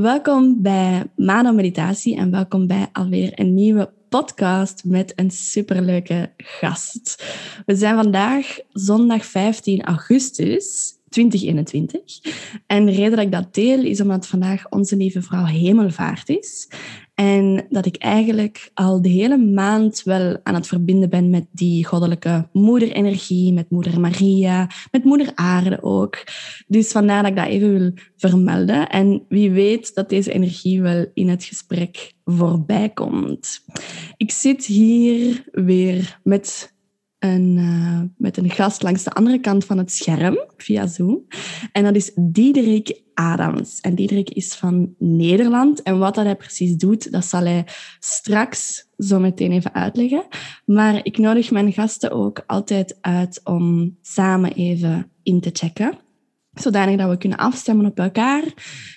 welkom bij Mano Meditatie en welkom bij alweer een nieuwe podcast met een superleuke gast. We zijn vandaag zondag 15 augustus 2021. En de reden dat ik dat deel is omdat vandaag onze lieve vrouw Hemelvaart is. En dat ik eigenlijk al de hele maand wel aan het verbinden ben met die goddelijke moederenergie, met moeder Maria, met moeder aarde ook. Dus vandaar dat ik dat even wil vermelden. En wie weet dat deze energie wel in het gesprek voorbij komt. Ik zit hier weer met een, uh, met een gast langs de andere kant van het scherm, via Zoom. En dat is Diederik Adams. En Diederik is van Nederland. En wat dat hij precies doet, dat zal hij straks zo meteen even uitleggen. Maar ik nodig mijn gasten ook altijd uit om samen even in te checken. Zodanig dat we kunnen afstemmen op elkaar.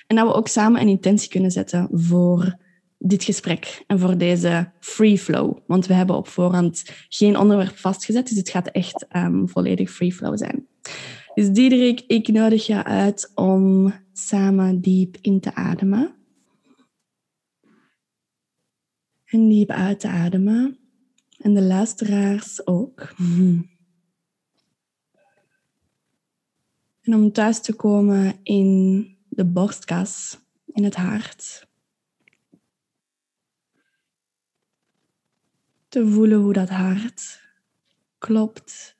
En dat we ook samen een intentie kunnen zetten voor dit gesprek en voor deze free flow. Want we hebben op voorhand geen onderwerp vastgezet, dus het gaat echt um, volledig free flow zijn. Dus Diederik, ik nodig je uit om samen diep in te ademen. En diep uit te ademen. En de luisteraars ook. En om thuis te komen in de borstkas, in het hart. Te voelen hoe dat hart klopt.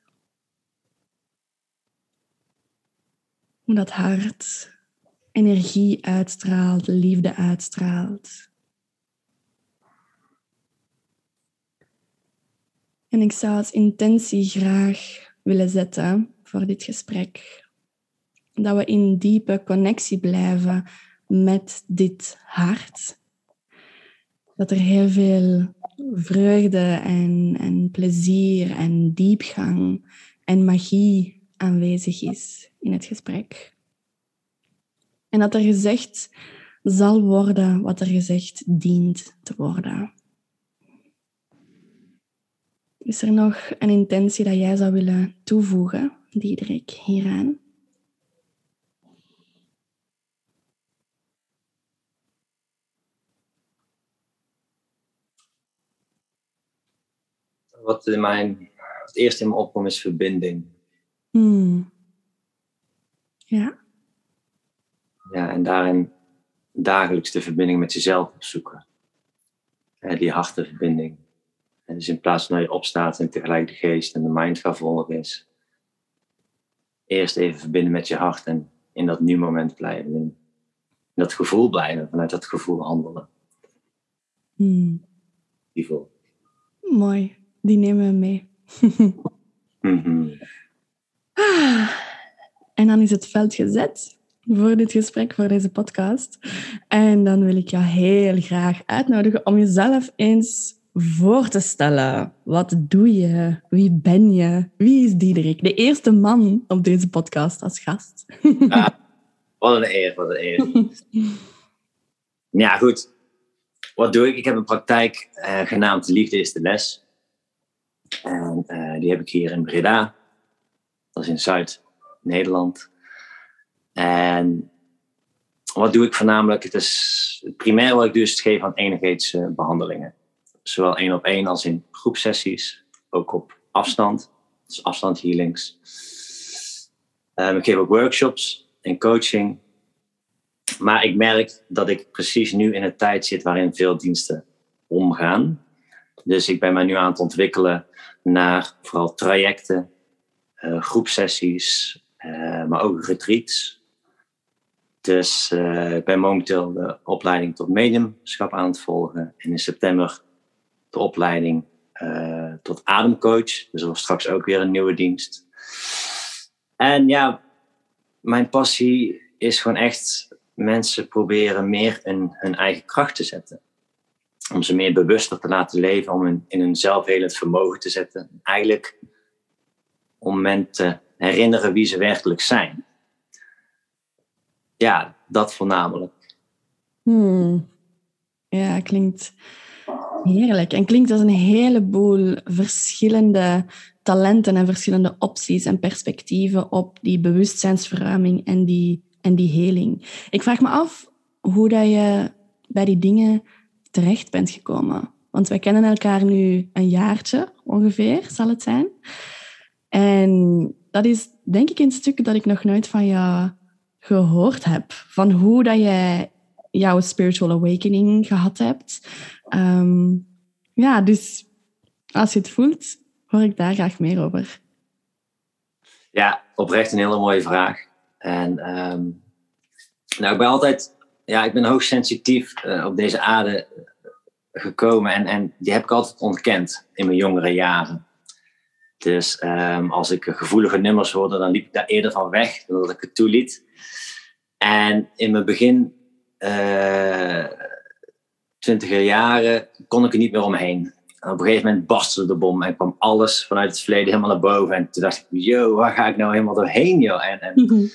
Hoe dat hart energie uitstraalt, liefde uitstraalt. En ik zou als intentie graag willen zetten voor dit gesprek dat we in diepe connectie blijven met dit hart. Dat er heel veel vreugde en, en plezier en diepgang en magie aanwezig is in het gesprek. En dat er gezegd zal worden wat er gezegd dient te worden. Is er nog een intentie dat jij zou willen toevoegen, Diederik, hieraan? wat in mijn, het eerste in me opkomt is verbinding. Hmm. Ja. Ja, en daarin dagelijks de verbinding met jezelf opzoeken. En die hartenverbinding. En dus in plaats van dat je opstaat en tegelijk de geest en de mind gaat volgen is. Eerst even verbinden met je hart en in dat nu moment blijven. In dat gevoel blijven, vanuit dat gevoel handelen. Hmm. Die voel. Mooi die nemen we mee. Mhm. En dan is het veld gezet voor dit gesprek, voor deze podcast. En dan wil ik jou heel graag uitnodigen om jezelf eens voor te stellen. Wat doe je? Wie ben je? Wie is Diederik? De eerste man op deze podcast als gast. Ah, wat een eer, wat een eer. ja, goed. Wat doe ik? Ik heb een praktijk uh, genaamd Liefde is de Les. En uh, die heb ik hier in Breda. Dat is in Zuid-Nederland. En wat doe ik voornamelijk? Het is primair wat ik doe het geven van energetische behandelingen. Zowel één op één als in groepsessies. Ook op afstand. Dus afstandhealings. Um, ik geef ook workshops en coaching. Maar ik merk dat ik precies nu in een tijd zit waarin veel diensten omgaan. Dus ik ben mij nu aan het ontwikkelen naar vooral trajecten, uh, groepsessies, uh, maar ook retreats. Dus uh, ik ben momenteel de opleiding tot mediumschap aan het volgen. En in september de opleiding tot ademcoach. Dus er wordt straks ook weer een nieuwe dienst. En ja, mijn passie is gewoon echt mensen proberen meer in hun eigen kracht te zetten om ze meer bewuster te laten leven, om in, in een zelfhelend vermogen te zetten. Eigenlijk om men te herinneren wie ze werkelijk zijn. Ja, dat voornamelijk. Hmm. Ja, klinkt heerlijk. En klinkt als een heleboel verschillende talenten en verschillende opties en perspectieven op die bewustzijnsverruiming en die, en die heling. Ik vraag me af, hoe dat je bij die dingen terecht bent gekomen. Want wij kennen elkaar nu een jaartje ongeveer, zal het zijn. En dat is denk ik een stuk dat ik nog nooit van jou gehoord heb. Van hoe dat jij jouw spiritual awakening gehad hebt. Ehm, ja, dus als je het voelt, hoor ik daar graag meer over. Ja, oprecht een hele mooie vraag. En ehm, nou, ik ben altijd, ja, ik ben hoogsensitief uh, op deze aarde gekomen en, en die heb ik altijd ontkend in mijn jongere jaren. Dus um, als ik gevoelige nummers hoorde, dan liep ik daar eerder van weg dan dat ik het toeliet. En in mijn begin uh, twintiger jaren kon ik er niet meer omheen. En op een gegeven moment barstte de bom en kwam alles vanuit het verleden helemaal naar boven. En toen dacht ik, yo, waar ga ik nou helemaal doorheen, joh? En, en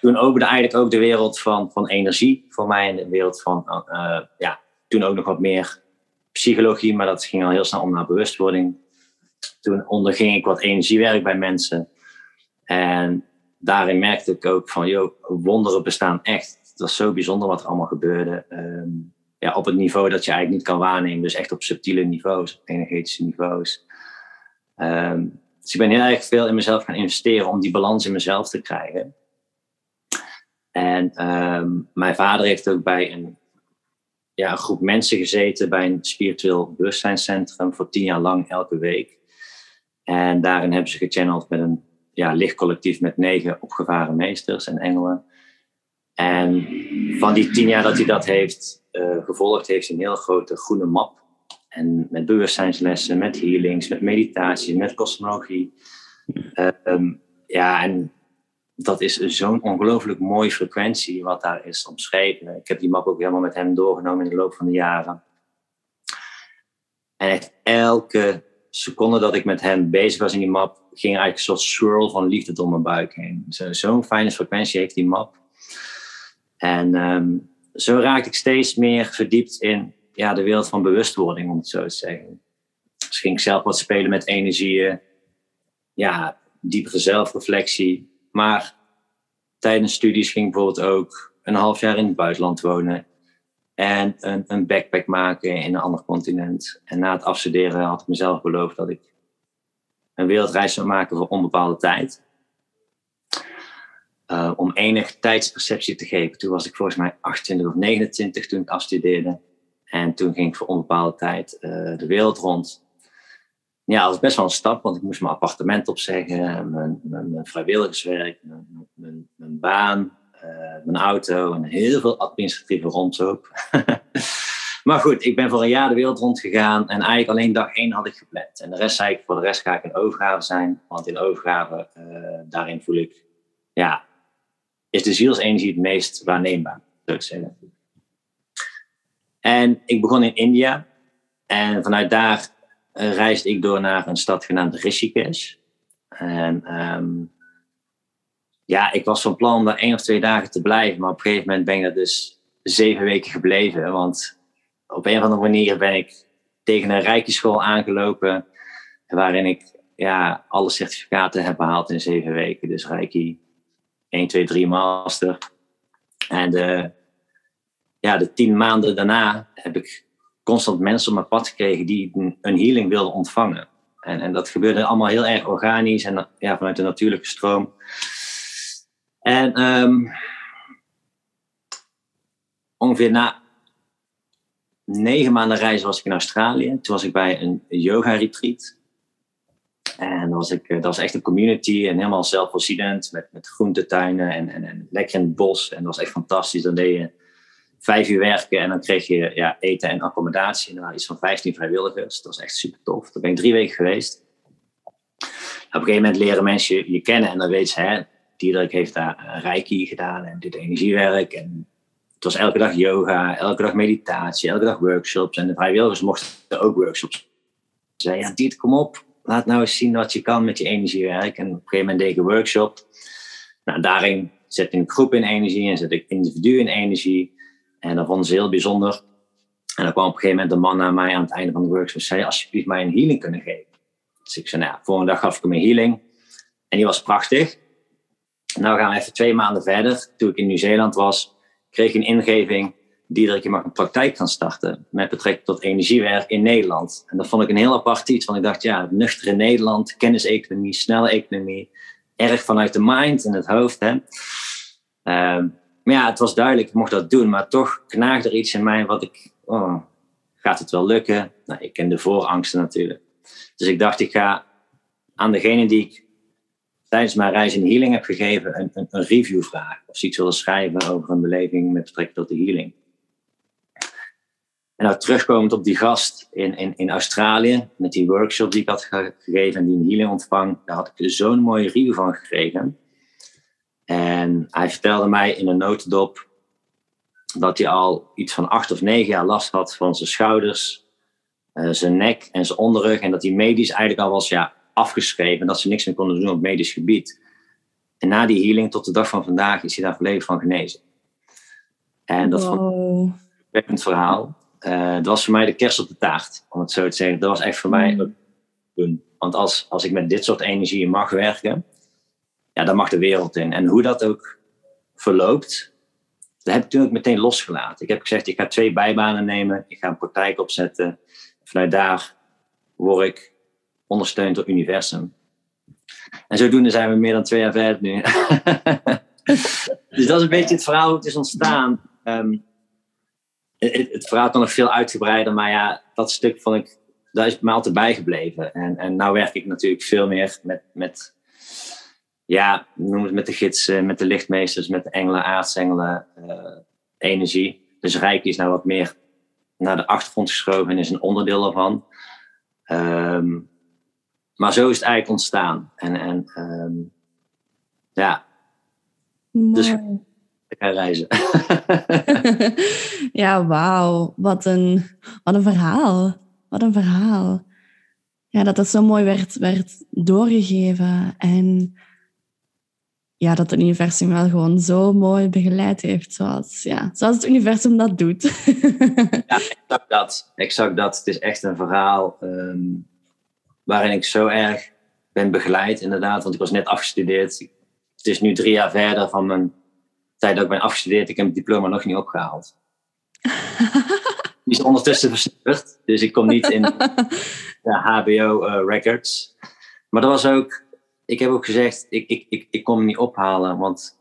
toen opende eigenlijk ook de wereld van, van energie voor mij. En de wereld van, uh, ja, toen ook nog wat meer psychologie. Maar dat ging al heel snel om naar bewustwording. Toen onderging ik wat energiewerk bij mensen. En daarin merkte ik ook van, joh, wonderen bestaan echt. Het was zo bijzonder wat er allemaal gebeurde. Um, ja, op het niveau dat je eigenlijk niet kan waarnemen. Dus echt op subtiele niveaus, op energetische niveaus. Um, dus ik ben heel erg veel in mezelf gaan investeren om die balans in mezelf te krijgen. En um, mijn vader heeft ook bij een, ja, een groep mensen gezeten bij een spiritueel bewustzijnscentrum voor tien jaar lang elke week. En daarin hebben ze gechanneld met een ja, lichtcollectief met negen opgevaren meesters en engelen. En van die tien jaar dat hij dat heeft uh, gevolgd, heeft hij een heel grote groene map. En met bewustzijnslessen, met healings, met meditatie, met kosmologie. Uh, um, ja, en dat is zo'n ongelooflijk mooie frequentie wat daar is omschreven. Ik heb die map ook helemaal met hem doorgenomen in de loop van de jaren. En echt elke seconde dat ik met hem bezig was in die map, ging eigenlijk een soort swirl van liefde door mijn buik heen. Zo'n fijne frequentie heeft die map. En um, zo raakte ik steeds meer verdiept in ja, de wereld van bewustwording, om het zo te zeggen. Dus ging ik zelf wat spelen met energieën. Ja, diepere zelfreflectie. Maar tijdens studies ging ik bijvoorbeeld ook een half jaar in het buitenland wonen. En een, een backpack maken in een ander continent. En na het afstuderen had ik mezelf beloofd dat ik een wereldreis zou maken voor onbepaalde tijd. Uh, om enig tijdsperceptie te geven. Toen was ik volgens mij 28 of 29 toen ik afstudeerde. En toen ging ik voor onbepaalde tijd uh, de wereld rond. Ja, dat was best wel een stap, want ik moest mijn appartement opzeggen, mijn, vrijwilligerswerk, mijn, mijn, baan, mijn auto en heel veel administratieve rondzoop. maar goed, ik ben voor een jaar de wereld rond gegaan en eigenlijk alleen dag één had ik gepland. En de rest zei ik, voor de rest ga ik in overgave zijn, want in overgave, uh, daarin voel ik, ja, is de zielsenergie het meest waarneembaar, zou ik zeggen. En ik begon in India en vanuit daar reisde ik door naar een stad genaamd Rishikesh. En um, ja, ik was van plan om daar één of twee dagen te blijven, maar op een gegeven moment ben ik daar dus zeven weken gebleven. Want op een of andere manier ben ik tegen een rijkenschool aangelopen, waarin ik ja, alle certificaten heb behaald in zeven weken. Dus Reiki 1, 2, 3 master. En de, ja, de tien maanden daarna heb ik constant mensen op mijn pad gekregen die een healing wilden ontvangen. En, en dat gebeurde allemaal heel erg organisch en ja, vanuit de natuurlijke stroom. En um, ongeveer na negen maanden reizen was ik in Australië. Toen was ik bij een yoga-retreat. En dat was, ik, dat was echt een community en helemaal zelfvoorzienend met, met groentetuinen en, en, en lekker in het bos. En dat was echt fantastisch. Dan deed je vijf uur werken en dan kreeg je ja, eten en accommodatie. En er iets van 15 vrijwilligers. Dat was echt super tof. Daar ben ik drie weken geweest. Op een gegeven moment leren mensen je, je kennen en dan weten ze, hè, Diederik heeft daar reiki gedaan en dit energiewerk. En het was elke dag yoga, elke dag meditatie, elke dag workshops. En de vrijwilligers mochten ook workshops. Ze zeiden, ja Diet, kom op, laat nou eens zien wat je kan met je energiewerk. En op een gegeven moment deed ik een workshop. Nou, daarin zet ik een groep in energie en zet ik individu in energie. En dat vonden ze heel bijzonder. En dan kwam op een gegeven moment de man naar mij aan het einde van de workshop en zei, alsjeblieft mij een healing kunnen geven. Dus ik zei, nou volgende dag gaf ik hem een healing. En die was prachtig. Nou gaan we even twee maanden verder. Toen ik in Nieuw-Zeeland was, kreeg een ingeving Diederik, je mag een praktijk gaan starten met betrekking tot energiewerk in Nederland. En dat vond ik een heel apart iets, want ik dacht, ja, nuchtere Nederland, kenniseconomie, snelle economie, erg vanuit de mind en het hoofd. Hè. Ehm, maar ja, het was duidelijk, ik mocht dat doen, maar toch knaagde er iets in mij wat ik, oh, gaat het wel lukken? Nou, ik ken de voorangsten natuurlijk. Dus ik dacht, ik ga aan degene die ik tijdens mijn reis in healing heb gegeven, een, een, een review vragen. Of ze iets willen schrijven over een beleving met betrekking tot de healing. En nou terugkomend op die gast in, in, in Australië, met die workshop die ik had gegeven en die een healing ontvang, daar had ik zo'n mooie review van gekregen. En hij vertelde mij in een notendop dat hij al iets van acht of negen jaar last had van zijn schouders, uh, zijn nek en zijn onderrug. En dat hij medisch eigenlijk al was ja, afgeschreven. Dat ze niks meer konden doen op medisch gebied. En na die healing tot de dag van vandaag is hij daar volledig van genezen. En dat wow. vond ik een verhaal. Uh, dat was voor mij de kerst op de taart, om het zo te zeggen. Dat was echt voor mij mm. een. Want als, als ik met dit soort energieën mag werken, ja, dan mag de wereld in. En hoe dat ook verloopt, dat heb ik toen ook meteen losgelaten. Ik heb gezegd, ik ga twee bijbanen nemen, ik ga een praktijk opzetten. Vanuit daar word ik ondersteund door universum. En zodoende zijn we meer dan twee jaar verder nu. dus dat is een beetje het verhaal hoe het is ontstaan. Um, het, het, verhaal kan nog veel uitgebreider, maar ja, dat stuk vond ik, daar is mij altijd bijgebleven. En, en nou werk ik natuurlijk veel meer met, met ja, noem het met de gidsen, met de lichtmeesters, met de engelen, aartsengelen, uh, energie. Dus Rijk is nou wat meer naar de achtergrond geschoven en is een onderdeel ervan. Um, maar zo is het eigenlijk ontstaan. En, en um, ja. Mooi. Dus ik ga reizen. ja, wauw. Wat een, wat een verhaal. Wat een verhaal. Ja, dat dat zo mooi werd, werd doorgegeven. En ja, dat het universum wel gewoon zo mooi begeleid heeft. Zoals, ja, zoals het universum dat doet. ja, exact dat. Exact dat. Het is echt een verhaal... Um, waarin ik zo erg ben begeleid, inderdaad. Want ik was net afgestudeerd. Het is nu drie jaar verder van mijn tijd dat ik ben afgestudeerd. Ik heb het diploma nog niet opgehaald. Die is ondertussen versnipperd. Dus ik kom niet in de HBO-records. Eh, maar dat was ook... Ik heb ook gezegd, ik, ik, ik, ik kom hem niet ophalen. Want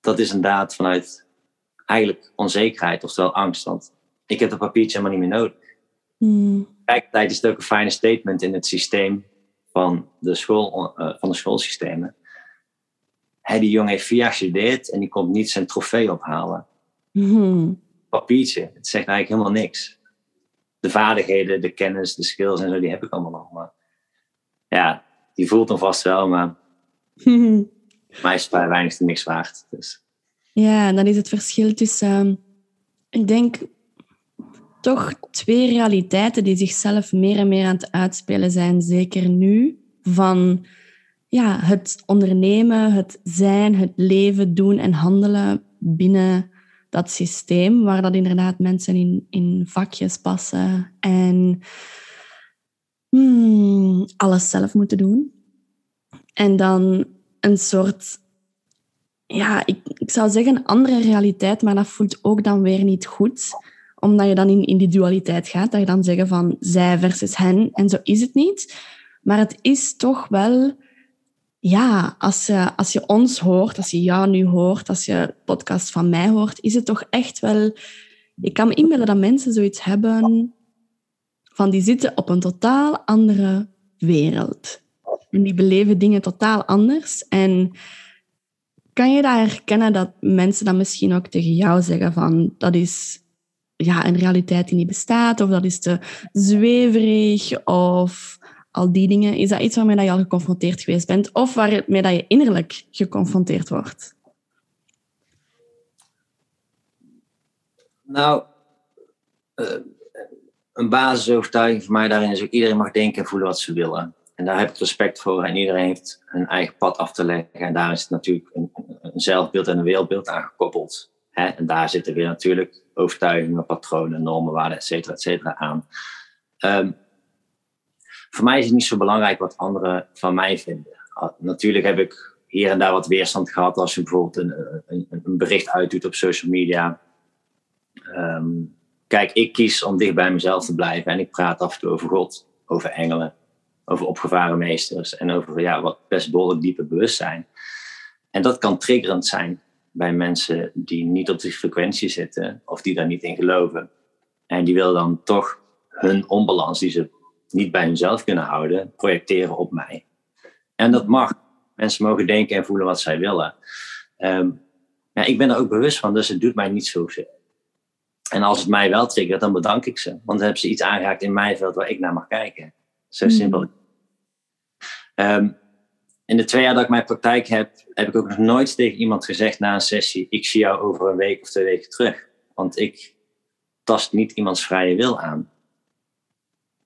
dat is een daad vanuit eigenlijk onzekerheid, oftewel angst. Want ik heb dat papiertje helemaal niet meer nodig. Mm. Tegelijkertijd is het ook een fijne statement in het systeem van de, school, uh, van de schoolsystemen. Hey, die jongen heeft vier jaar gestudeerd en die komt niet zijn trofee ophalen. Mm. Papiertje, het zegt eigenlijk helemaal niks. De vaardigheden, de kennis, de skills en zo, die heb ik allemaal nog. Maar ja, die voelt hem vast wel, maar mij is het weinig niks waard. Dus. Ja, en dan is het verschil tussen, ik denk, toch twee realiteiten die zichzelf meer en meer aan het uitspelen zijn, zeker nu. Van ja, het ondernemen, het zijn, het leven, doen en handelen binnen dat systeem, waar dat inderdaad mensen in, in vakjes passen en hmm, alles zelf moeten doen. En dan een soort, ja, ik, ik zou zeggen een andere realiteit, maar dat voelt ook dan weer niet goed omdat je dan in, die dualiteit gaat, dat je dan zeggen van zij versus hen. En zo is het niet. Maar het is toch wel, ja, als je, als je ons hoort, als je jou nu hoort, als je podcast van mij hoort, is het toch echt wel... Ik kan me inbeelden dat mensen zoiets hebben van die zitten op een totaal andere wereld. En die beleven dingen totaal anders. En kan je daar herkennen dat mensen dan misschien ook tegen jou zeggen van dat is ja, een realiteit die niet bestaat, of dat is te zweverig, of al die dingen. Is dat iets waarmee je al geconfronteerd geweest bent, of waarmee dat je innerlijk geconfronteerd wordt? Nou, uh, een basisovertuiging voor mij daarin is ook iedereen mag denken en voelen wat ze willen. En daar heb ik respect voor. En iedereen heeft een eigen pad af te leggen. En daar is natuurlijk een, een zelfbeeld en een wereldbeeld aan gekoppeld. En daar zitten weer natuurlijk overtuigingen, patronen, normen, waarden, et cetera, et cetera aan. Um, voor mij is het niet zo belangrijk wat anderen van mij vinden. Ah, natuurlijk heb ik hier en daar wat weerstand gehad als je bijvoorbeeld een, een, een bericht uitdoet op social media Ehm, kijk, ik kies om dicht bij mezelf te blijven en ik praat af en toe over God, over engelen, over opgevaren meesters en over ja, wat best behoorlijk diepe bewustzijn. En dat kan triggerend zijn bij mensen die niet op die frequentie zitten of die daar niet in geloven. En die willen dan toch hun onbalans, die ze niet bij hunzelf kunnen houden, projecteren op mij. En dat mag. Mensen mogen denken en voelen wat zij willen. Ehm, ja, ik ben er ook bewust van, dus het doet mij niet zoveel. En als het mij wel triggert, dan bedank ik ze. Want dan hebben ze iets aangeraakt in mijn veld waar ik naar mag kijken. Zo hmm. simpel. Um, in de twee jaar dat ik mijn praktijk heb, heb ik ook nog nooit tegen iemand gezegd na een sessie: Ik zie jou over een week of twee weken terug. Want ik tast niet iemands vrije wil aan.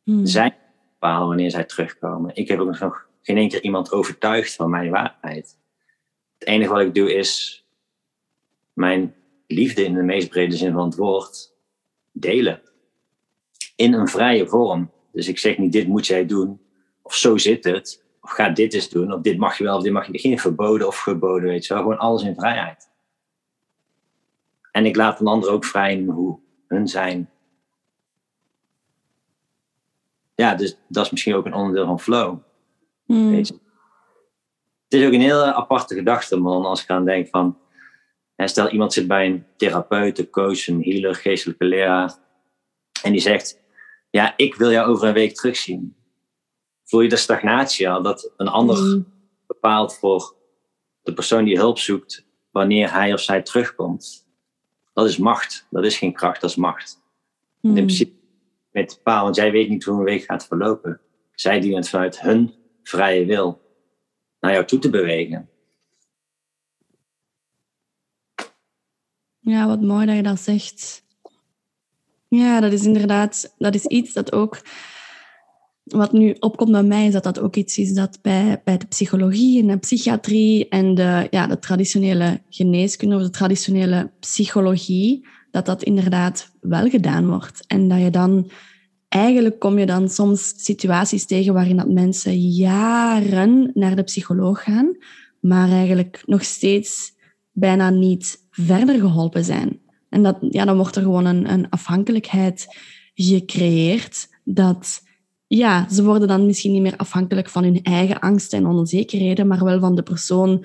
Hmm. Zij bepalen wanneer zij terugkomen. Ik heb ook nog geen één keer iemand overtuigd van mijn waarheid. Het enige wat ik doe is mijn liefde in de meest brede zin van het woord delen. In een vrije vorm. Dus ik zeg niet: Dit moet jij doen. Of zo zit het of ga dit eens doen, of dit mag je wel, of dit mag je niet. Geen verboden of geboden, weet je wel. Gewoon alles in vrijheid. En ik laat een ander ook vrij in hoe hun zijn. Ja, dus dat is misschien ook een onderdeel van flow. Hmm. Weet je. Het is ook een hele aparte gedachte, man, als ik aan denk van... Stel, iemand zit bij een therapeut, een coach, een healer, geestelijke leraar. En die zegt, ja, ik wil jou over een week terugzien voel je de stagnatie al. Dat een ander mm. bepaalt voor de persoon die hulp zoekt wanneer hij of zij terugkomt. Dat is macht. Dat is geen kracht, dat is macht. In mm. principe met paal, want jij weet niet hoe een week gaat verlopen. Zij dienen het vanuit hun vrije wil naar jou toe te bewegen. Ja, wat mooi dat je dat zegt. Ja, dat is inderdaad, dat is iets dat ook wat nu opkomt bij mij is dat dat ook iets is dat bij, bij de psychologie en de psychiatrie en de, ja, de traditionele geneeskunde of de traditionele psychologie, dat dat inderdaad wel gedaan wordt. En dat je dan, eigenlijk kom je dan soms situaties tegen waarin dat mensen jaren naar de psycholoog gaan, maar eigenlijk nog steeds bijna niet verder geholpen zijn. En dat, ja, dan wordt er gewoon een, een afhankelijkheid gecreëerd dat ja, ze worden dan misschien niet meer afhankelijk van hun eigen angsten en onzekerheden, maar wel van de persoon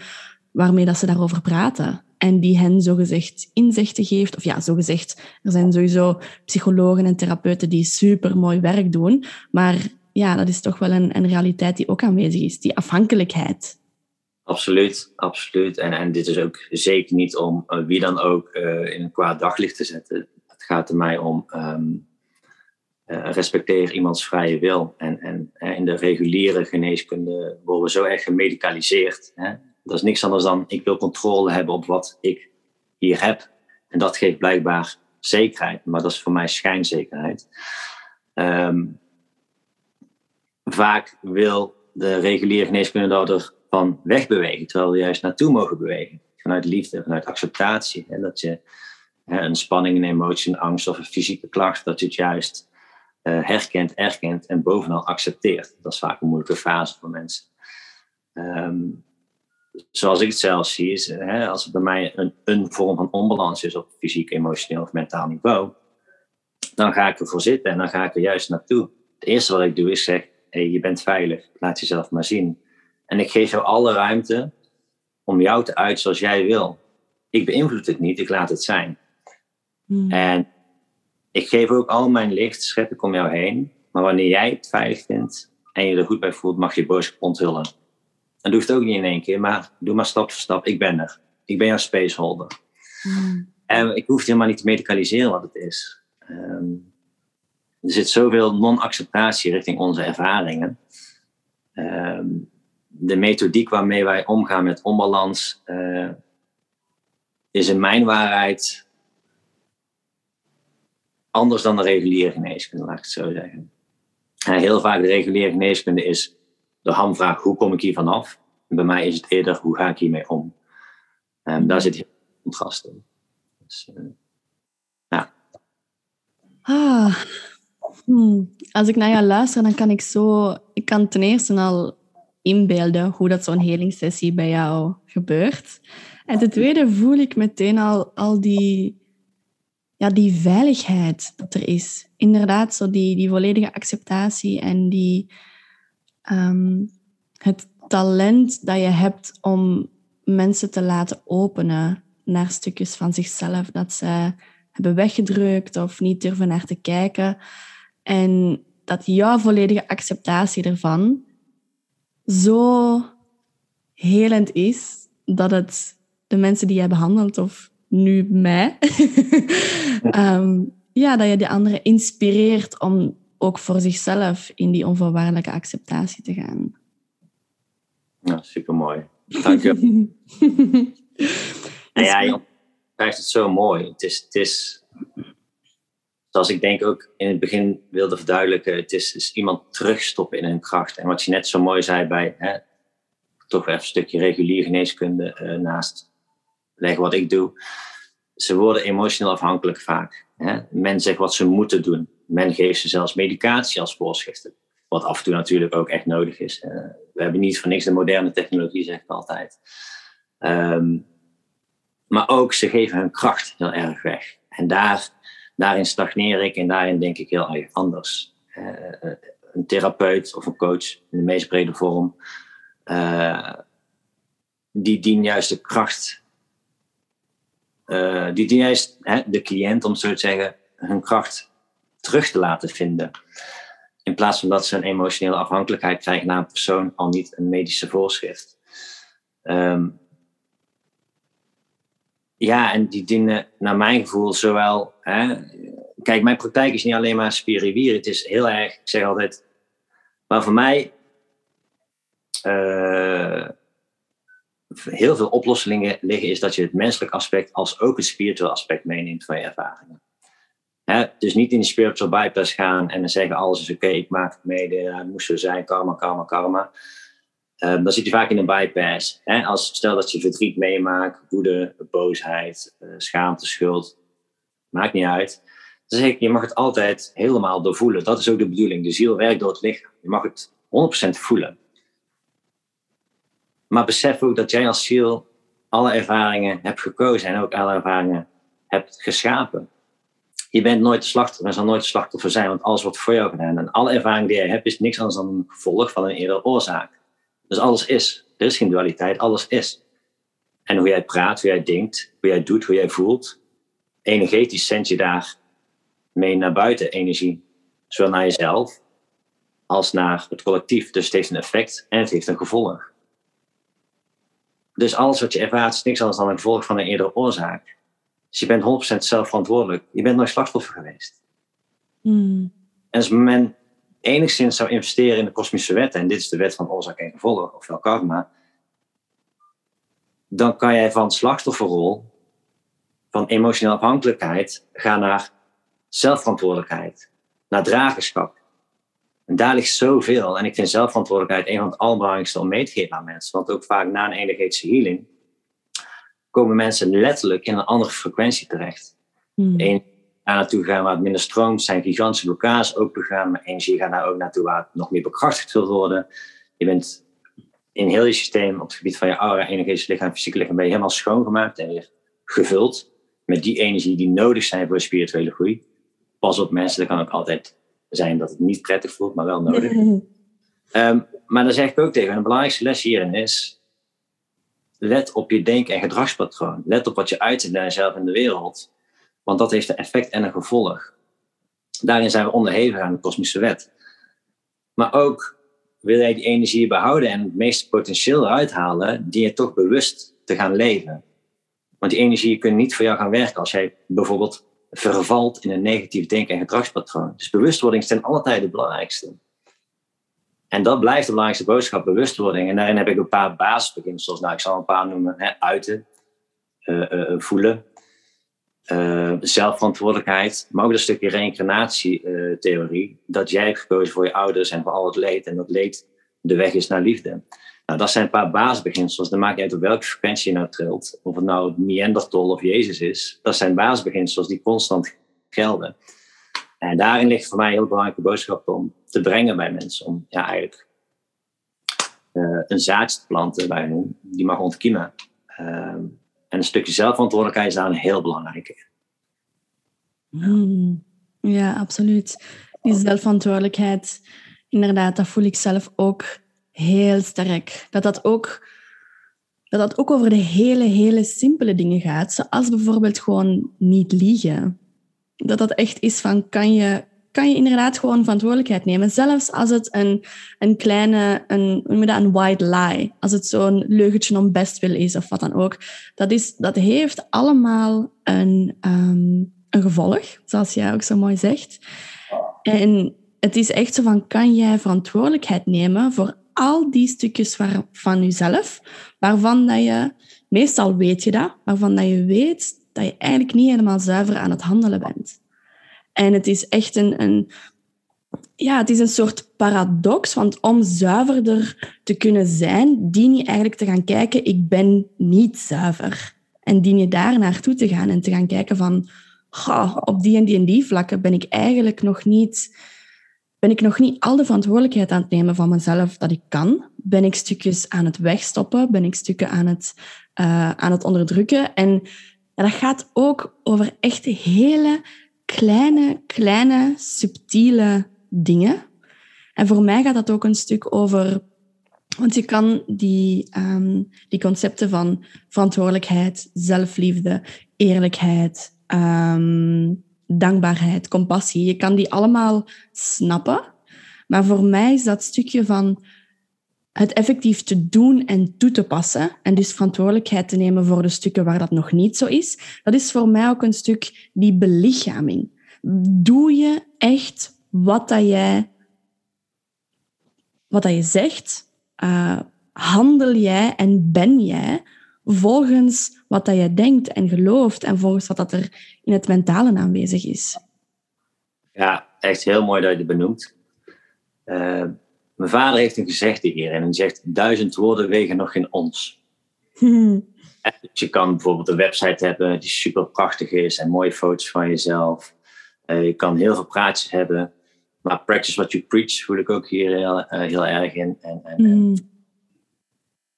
waarmee dat ze daarover praten. En die hen zogezegd inzichten geeft. Of ja, zogezegd, er zijn sowieso psychologen en therapeuten die super mooi werk doen. Maar ja, dat is toch wel een, een realiteit die ook aanwezig is, die afhankelijkheid. Absoluut, absoluut. En, en dit is ook zeker niet om uh, wie dan ook uh, in een kwaad daglicht te zetten. Het gaat er mij om um, uh, respecteer iemands vrije wil. En, en in de reguliere geneeskunde worden we zo erg gemedicaliseerd. Hè? Dat is niks anders dan ik wil controle hebben op wat ik hier heb. En dat geeft blijkbaar zekerheid, maar dat is voor mij schijnzekerheid. Um, vaak wil de reguliere geneeskunde van wegbewegen, terwijl we juist naartoe mogen bewegen. Vanuit liefde, vanuit acceptatie. En dat je hè, een spanning, een emotie, een angst of een fysieke klacht, dat je het juist herkent, erkent en bovenal accepteert. Dat is vaak een moeilijke fase voor mensen. Ehm, zoals ik het zelf zie, is hè, als er bij mij een, een vorm van onbalans is op fysiek, emotioneel of mentaal niveau, dan ga ik ervoor zitten en dan ga ik er juist naartoe. Het eerste wat ik doe is zeg, hey, je bent veilig, laat jezelf maar zien. En ik geef jou alle ruimte om jou te uiten zoals jij wil. Ik beïnvloed het niet, ik laat het zijn. Hmm. En ik geef ook al mijn licht, schep ik om jou heen. Maar wanneer jij het veilig vindt en je er goed bij voelt, mag je boodschap onthullen. En doe het ook niet in één keer, maar doe maar stap voor stap. Ik ben er. Ik ben jouw spaceholder. Hmm. En ik hoef het helemaal niet te medicaliseren wat het is. Ehm, er zit zoveel non-acceptatie richting onze ervaringen. Ehm, de methodiek waarmee wij omgaan met onbalans uh, is in mijn waarheid anders dan de reguliere geneeskunde, laat ik het zo zeggen. En heel vaak de reguliere geneeskunde is de hamvraag, hoe kom ik hier vanaf? En bij mij is het eerder, hoe ga ik hiermee om? Um, daar zit heel veel contrast in. Dus, ja. Ah, hmm. Als ik naar jou luister, dan kan ik zo... Ik kan ten eerste al inbeelden hoe dat zo'n helingssessie bij jou gebeurt. En ten tweede voel ik meteen al, al die ja, die veiligheid dat er is. Inderdaad, zo die, die volledige acceptatie en die, ehm, het talent dat je hebt om mensen te laten openen naar stukjes van zichzelf dat ze hebben weggedrukt of niet durven naar te kijken. En dat jouw volledige acceptatie ervan zo helend is dat het de mensen die jij behandelt, of nu mij, ehm, ja, dat je de anderen inspireert om ook voor zichzelf in die onvoorwaardelijke acceptatie te gaan. Ja, supermooi. Dank je. nou ja, je krijgt het zo mooi. Het is, het is, zoals ik denk ook in het begin wilde verduidelijken, het is, is iemand terugstoppen in hun kracht. En wat je net zo mooi zei bij, hè, toch even een stukje regulier geneeskunde uh, naast leggen wat ik doe. Ze worden emotioneel afhankelijk vaak. Hè? Men zegt wat ze moeten doen. Men geeft ze zelfs medicatie als voorschriften. Wat af en toe natuurlijk ook echt nodig is. We hebben niet voor niks de moderne technologie, zeg ik altijd. Um, maar ook ze geven hun kracht heel erg weg. En daar, daarin stagneer ik en daarin denk ik heel anders. Uh, een therapeut of een coach in de meest brede vorm, uh, die dient juist de kracht, uh, die dient juist hè, de cliënt, om zo te zeggen, hun kracht terug te laten vinden. In plaats van dat ze een emotionele afhankelijkheid krijgen naar een persoon, al niet een medische voorschrift. Um, ja, en die dienen naar mijn gevoel zowel. Hè, kijk, mijn praktijk is niet alleen maar spirivier. Het is heel erg, ik zeg altijd. Maar voor mij. Uh, heel veel oplossingen liggen, is dat je het menselijk aspect als ook het spiritueel aspect meeneemt van je ervaringen. Dus niet in de spiritual bypass gaan en dan zeggen alles is oké, ik maak het mede, het moest zo zijn, karma, karma, karma. Um, dan zit je vaak in een bypass. Als, stel dat je verdriet meemaakt, woede, boosheid, uh, schaamte, schuld. Maakt niet uit. Dan zeg ik, je mag het altijd helemaal doorvoelen. Dat is ook de bedoeling. De ziel werkt door het lichaam. Je mag het 100% voelen. Maar besef ook dat jij als ziel alle ervaringen hebt gekozen en ook alle ervaringen hebt geschapen. Je bent nooit de slachtoffer en zal nooit slachtoffer zijn, want alles wordt voor jou gedaan. En alle ervaring die jij hebt is niks anders dan een gevolg van een eerdere oorzaak. Dus alles is. Er is geen dualiteit, alles is. En hoe jij praat, hoe jij denkt, hoe jij doet, hoe jij voelt, energetisch zend je daar mee naar buiten energie. Zowel naar jezelf als naar het collectief. Dus het heeft een effect en het heeft een gevolg. Dus alles wat je ervaart is niks anders dan een gevolg van een eerdere oorzaak. Dus je bent 100% zelf verantwoordelijk. Je bent nooit slachtoffer geweest. Hmm. En als men enigszins zou investeren in de kosmische wetten, en dit is de wet van oorzaak en gevolg, ofwel karma, dan kan jij van slachtofferrol, van emotionele afhankelijkheid, gaan naar zelfverantwoordelijkheid, naar dragerschap. En daar ligt zoveel. En ik vind zelfverantwoordelijkheid een van het allerbelangrijkste om mee te geven aan mensen. Want ook vaak na een energetische healing komen mensen letterlijk in een andere frequentie terecht. Hmm daar naartoe gaan waar het minder stroomt, zijn gigantische blokkades ook. Maar energie gaat daar ook naartoe waar het nog meer bekrachtigd wil worden. Je bent in heel je systeem, op het gebied van je aura, energetisch lichaam, fysieke lichaam, ben je helemaal schoongemaakt en weer gevuld met die energie die nodig zijn voor spirituele groei. Pas op mensen, dat kan ook altijd zijn dat het niet prettig voelt, maar wel nodig. um, maar dan zeg ik ook tegen, de belangrijkste les hierin is, let op je denk- en gedragspatroon. Let op wat je uitzendt naar jezelf in de wereld. Want dat heeft een effect en een gevolg. Daarin zijn we onderhevig aan de kosmische wet. Maar ook wil jij die energie behouden en het meeste potentieel eruit halen, die je toch bewust te gaan leven. Want die energie kun niet voor jou gaan werken als jij bijvoorbeeld vervalt in een negatief denken- en gedragspatroon. Dus bewustwording is ten alle het belangrijkste. En dat blijft de belangrijkste boodschap, bewustwording. En daarin heb ik een paar basisbeginsels. Nou, ik zal een paar noemen. Uiten, uh, uh, voelen, uh, zelfverantwoordelijkheid, maar ook een stukje reïncarnatietheorie. dat jij hebt gekozen voor je ouders en voor al het leed. En dat leed de weg is naar liefde. Nou, dat zijn een paar basisbeginsels. Dan maakt niet uit op welke frequentie je nou trilt. Of het nou Neanderthal of Jezus is. Dat zijn basisbeginsels die constant gelden. En daarin ligt voor mij een heel belangrijke boodschap om te brengen bij mensen. Om ja, eigenlijk uh, een zaadje te planten bij hen. Die mag ontkiemen. Uh, en een stukje zelfverantwoordelijkheid is daar een heel belangrijke. Hmm. Ja, absoluut. Die zelfverantwoordelijkheid, inderdaad, dat voel ik zelf ook heel sterk. Dat dat ook, dat dat ook over de hele, hele simpele dingen gaat. Zoals bijvoorbeeld gewoon niet liegen. Dat dat echt is van, kan je, kan je inderdaad gewoon verantwoordelijkheid nemen. Zelfs als het een, een kleine, een, hoe dat, een white lie, als het zo'n leugentje om bestwil is of wat dan ook. Dat, is, dat heeft allemaal een, um, een gevolg, zoals jij ook zo mooi zegt. En het is echt zo van, kan jij verantwoordelijkheid nemen voor al die stukjes van jezelf, waarvan dat je, meestal weet je dat, waarvan dat je weet dat je eigenlijk niet helemaal zuiver aan het handelen bent. En het is echt een, een, ja, het is een soort paradox, want om zuiverder te kunnen zijn, dien je eigenlijk te gaan kijken, ik ben niet zuiver. En dien je daar naartoe te gaan en te gaan kijken van, op die en die en die vlakken ben ik eigenlijk nog niet, ben ik nog niet al de verantwoordelijkheid aan het nemen van mezelf dat ik kan. Ben ik stukjes aan het wegstoppen, ben ik stukken aan het, uh, aan het onderdrukken. En dat gaat ook over echt hele kleine, kleine, subtiele dingen. En voor mij gaat dat ook een stuk over. Want je kan die, um, die concepten van verantwoordelijkheid, zelfliefde, eerlijkheid, um, dankbaarheid, compassie, je kan die allemaal snappen. Maar voor mij is dat stukje van het effectief te doen en toe te passen, en dus verantwoordelijkheid te nemen voor de stukken waar dat nog niet zo is, dat is voor mij ook een stuk die belichaming. Doe je echt wat dat jij, wat dat je zegt? Uh, handel jij en ben jij volgens wat dat jij denkt en gelooft en volgens wat dat er in het mentale aanwezig is? Ja, echt heel mooi dat je het benoemt. Uh, mijn vader heeft een gezegde hier en hij zegt: duizend woorden wegen nog geen ons. Dus je kan bijvoorbeeld een website hebben die super prachtig is en mooie foto's van jezelf. Uh, je kan heel veel praatjes hebben, maar practice what you preach voel ik ook hier heel, uh, heel erg in. En, en, mm.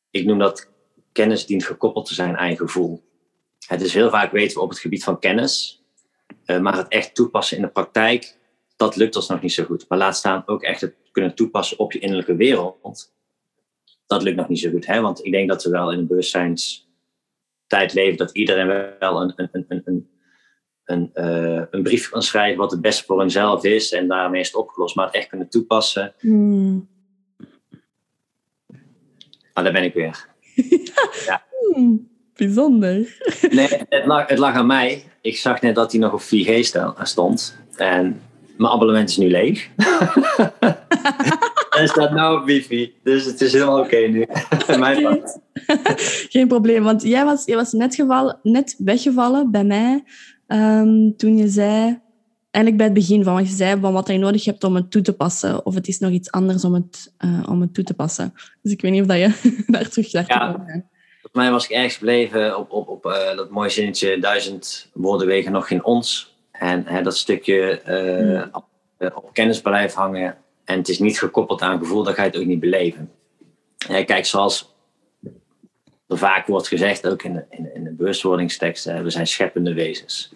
Ik noem dat kennis dient gekoppeld te zijn aan je gevoel. Het is heel vaak weten we op het gebied van kennis, uh, maar het echt toepassen in de praktijk, dat lukt ons nog niet zo goed. Maar laat staan ook echt het kunnen toepassen op je innerlijke wereld, dat lukt nog niet zo goed. Hè? Want ik denk dat we wel in een bewustzijnstijd leven dat iedereen wel een, een, een, een, een, uh, een brief kan schrijven wat het beste voor hunzelf is en daarmee is het opgelost. Maar het echt kunnen toepassen. Mm. Ah, daar ben ik weer. Ja. Hmm, bijzonder. Nee, het lag, het lag aan mij. Ik zag net dat hij nog op 4G stond. En mijn abonnement is nu leeg. en staat nou op wifi. Dus het is helemaal oké nu. Mijn Geen probleem, want jij was, jij was net, gevallen, net weggevallen bij mij um, toen je zei, eigenlijk bij het begin van wat je zei, van wat je nodig hebt om het toe te passen. Of het is nog iets anders om het, uh, om het toe te passen. Dus ik weet niet of dat je daar terug naar ja. Volgens mij was ik ergens gebleven op, op, op uh, dat mooie zinnetje, duizend woorden wegen nog geen ons. En hè, dat stukje uh, op, op kennis blijven hangen en het is niet gekoppeld aan gevoel, dan ga je het ook niet beleven. Ja, kijk, zoals er vaak wordt gezegd, ook in de, in, in de bewustwordingsteksten, we zijn scheppende wezens.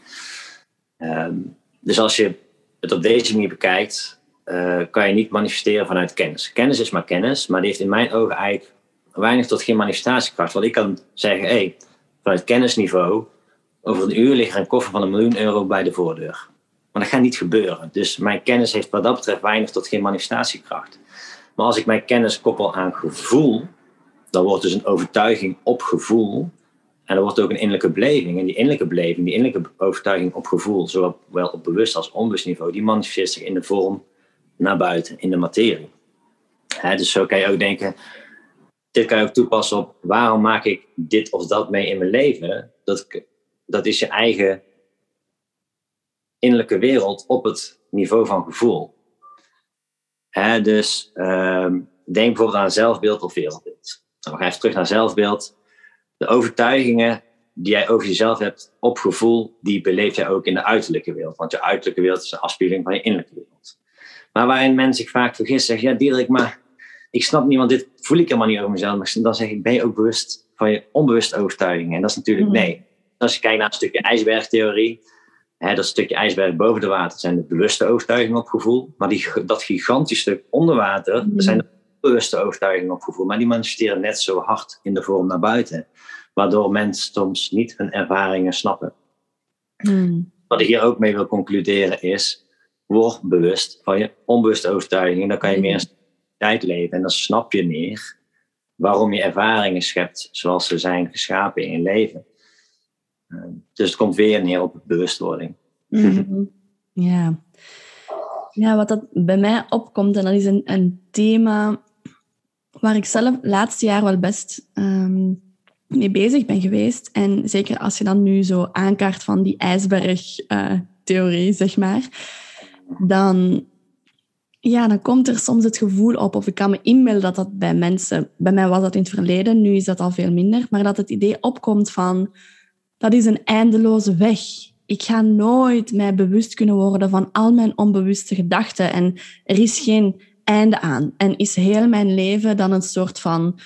Um, dus als je het op deze manier bekijkt, uh, kan je niet manifesteren vanuit kennis. Kennis is maar kennis, maar die heeft in mijn ogen eigenlijk weinig tot geen manifestatiekracht. Want ik kan zeggen, hé, hey, vanuit kennisniveau, over een uur ligt er een koffer van een miljoen euro bij de voordeur. Maar dat gaat niet gebeuren. Dus mijn kennis heeft wat dat betreft weinig tot geen manifestatiekracht. Maar als ik mijn kennis koppel aan gevoel, dan wordt dus een overtuiging op gevoel. En er wordt ook een innerlijke beleving. En die innerlijke beleving, die innerlijke overtuiging op gevoel, zowel op bewust als onbewust niveau, die manifesteert zich in de vorm naar buiten, in de materie. dus zo kan je ook denken, dit kan je ook toepassen op waarom maak ik dit of dat mee in mijn leven? Dat, dat is je eigen innerlijke wereld op het niveau van gevoel. dus uh, denk bijvoorbeeld aan zelfbeeld of wereldbeeld. Nou, we gaan even terug naar zelfbeeld. De overtuigingen die jij over jezelf hebt op gevoel, die beleef jij ook in de uiterlijke wereld. Want je uiterlijke wereld is een afspiegeling van je innerlijke wereld. Maar waarin mensen zich vaak vergissen, zeggen, ja Diederik, maar ik snap niet, want dit voel ik helemaal niet over mezelf. Maar dan zeg ik, ben je ook bewust van je onbewuste overtuigingen? En dat is natuurlijk mm. nee. Als je kijkt naar een stukje ijsbergtheorie, hè, dat stukje ijsberg boven de water zijn de bewuste overtuigingen op gevoel. Maar die, dat gigantische stuk onder water Mhm. zijn de bewuste overtuigingen op gevoel. Maar die manifesteren net zo hard in de vorm naar buiten. Waardoor mensen soms niet hun ervaringen snappen. Hmm. Wat ik hier ook mee wil concluderen is, word bewust van je onbewuste overtuigingen. Dan kan je meer tijd leven en dan snap je meer waarom je ervaringen schept zoals ze zijn geschapen in je leven. Uh, dus het komt weer neer op bewustwording. Mhm. Ja. ja, wat dat bij mij opkomt, en dat is een, een thema waar ik zelf laatste jaar wel best um, mee bezig ben geweest. En zeker als je dan nu zo aankaart van die ijsberg-theorie, uh, zeg maar, dan, ja, dan komt er soms het gevoel op, of ik kan me inbeelden dat dat bij mensen, bij mij was dat in het verleden, nu is dat al veel minder, maar dat het idee opkomt van, dat is een eindeloze weg. Ik ga nooit mij bewust kunnen worden van al mijn onbewuste gedachten en er is geen einde aan. En is heel mijn leven dan een soort van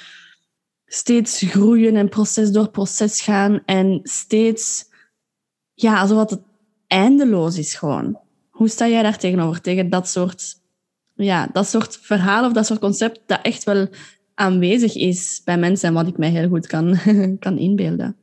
steeds groeien en proces door proces gaan en steeds, ja, alsof het eindeloos is gewoon. Hoe sta jij daar tegenover? Tegen dat soort, ja, dat soort verhaal of dat soort concept dat echt wel aanwezig is bij mensen en wat ik mij heel goed kan, kan inbeelden.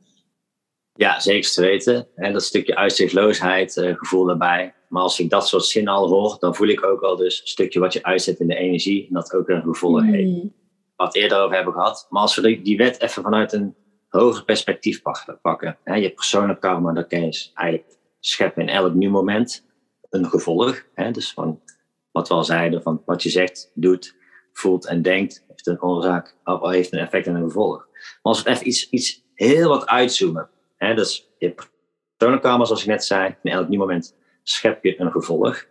Ja, zeker te weten. En dat stukje uitzichtloosheid, uh, gevoel daarbij. Maar als ik dat soort zinnen al hoor, dan voel ik ook al dus een stukje wat je uitzet in de energie. En dat ook een gevoel Hmm. heeft. Wat eerder over hebben gehad. Maar als we die, wet even vanuit een hoger perspectief pakken. Hè, je persoonlijk karma, dat kan je eigenlijk scheppen in elk nieuw moment. Een gevolg. Hè, dus van wat we al zeiden, van wat je zegt, doet, voelt en denkt, heeft een oorzaak, heeft een effect en een gevolg. Maar als we even iets, iets heel wat uitzoomen. Hè, dus je persoonlijke karma, zoals ik net zei, in elk nieuw moment schep je een gevolg.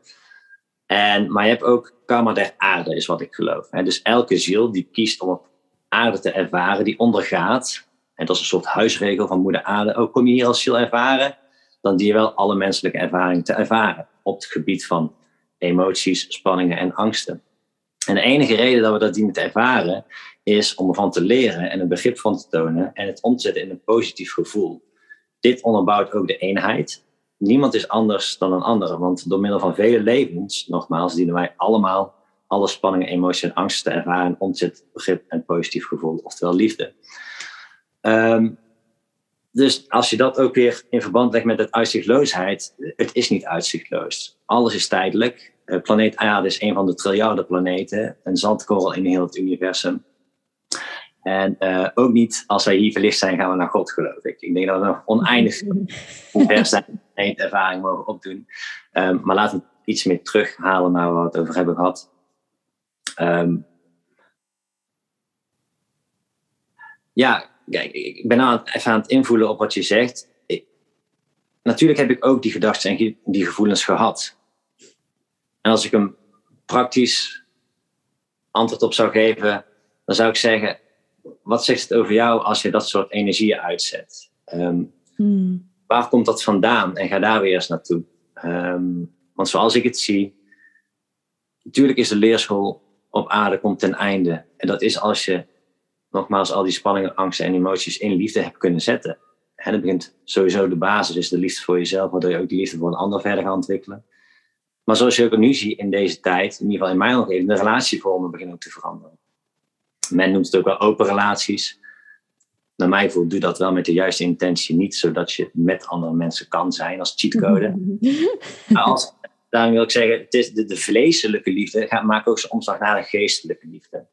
En, maar je hebt ook karma der aarde, is wat ik geloof. Dus elke ziel die kiest om op aarde te ervaren, die ondergaat. En dat is een soort huisregel van moeder aarde. Ook kom je hier als ziel ervaren, dan die je wel alle menselijke ervaringen te ervaren. Op het gebied van emoties, spanningen en angsten. En de enige reden dat we dat dienen te ervaren, is om ervan te leren en een begrip van te tonen en het om te zetten in een positief gevoel. Dit onderbouwt ook de eenheid. Niemand is anders dan een andere, want door middel van vele levens, nogmaals, dienen wij allemaal alle spanningen, emoties en angsten te ervaren, omzet, begrip en positief gevoel, oftewel liefde. Um, dus als je dat ook weer in verband legt met het uitzichtloosheid, het is niet uitzichtloos. Alles is tijdelijk. Uh, planeet Aarde is een van de triljarden planeten, een zandkorrel in heel het universum. En uh, ook niet als wij hier verlicht zijn, gaan we naar God, geloof ik. Ik denk dat we nog oneindig ver zijn en ervaring mogen opdoen. Um, maar laten we iets meer terughalen naar waar we het over hebben gehad. Um, ja, kijk, ik ben aan even aan het invoelen op wat je zegt. Ik, natuurlijk heb ik ook die gedachten en die gevoelens gehad. En als ik een praktisch antwoord op zou geven, dan zou ik zeggen: wat zegt het over jou als je dat soort energieën uitzet? Um, hmm. Waar komt dat vandaan? En ga daar weer eens naartoe. Um, want zoals ik het zie, natuurlijk is de leerschool op aarde komt ten einde. En dat is als je nogmaals al die spanningen, angsten en emoties in liefde hebt kunnen zetten. En dat begint sowieso de basis, is de liefde voor jezelf, waardoor je ook de liefde voor een ander verder gaat ontwikkelen. Maar zoals je ook nu ziet in deze tijd, in ieder geval in mijn omgeving, de relatievormen beginnen ook te veranderen. Men noemt het ook wel open relaties. Naar mij voelt, doe dat wel met de juiste intentie, niet zodat je met andere mensen kan zijn als cheatcode. maar als, daarom wil ik zeggen, het is de, de vleeselijke liefde gaat, maakt ook zijn omslag naar de geestelijke liefde.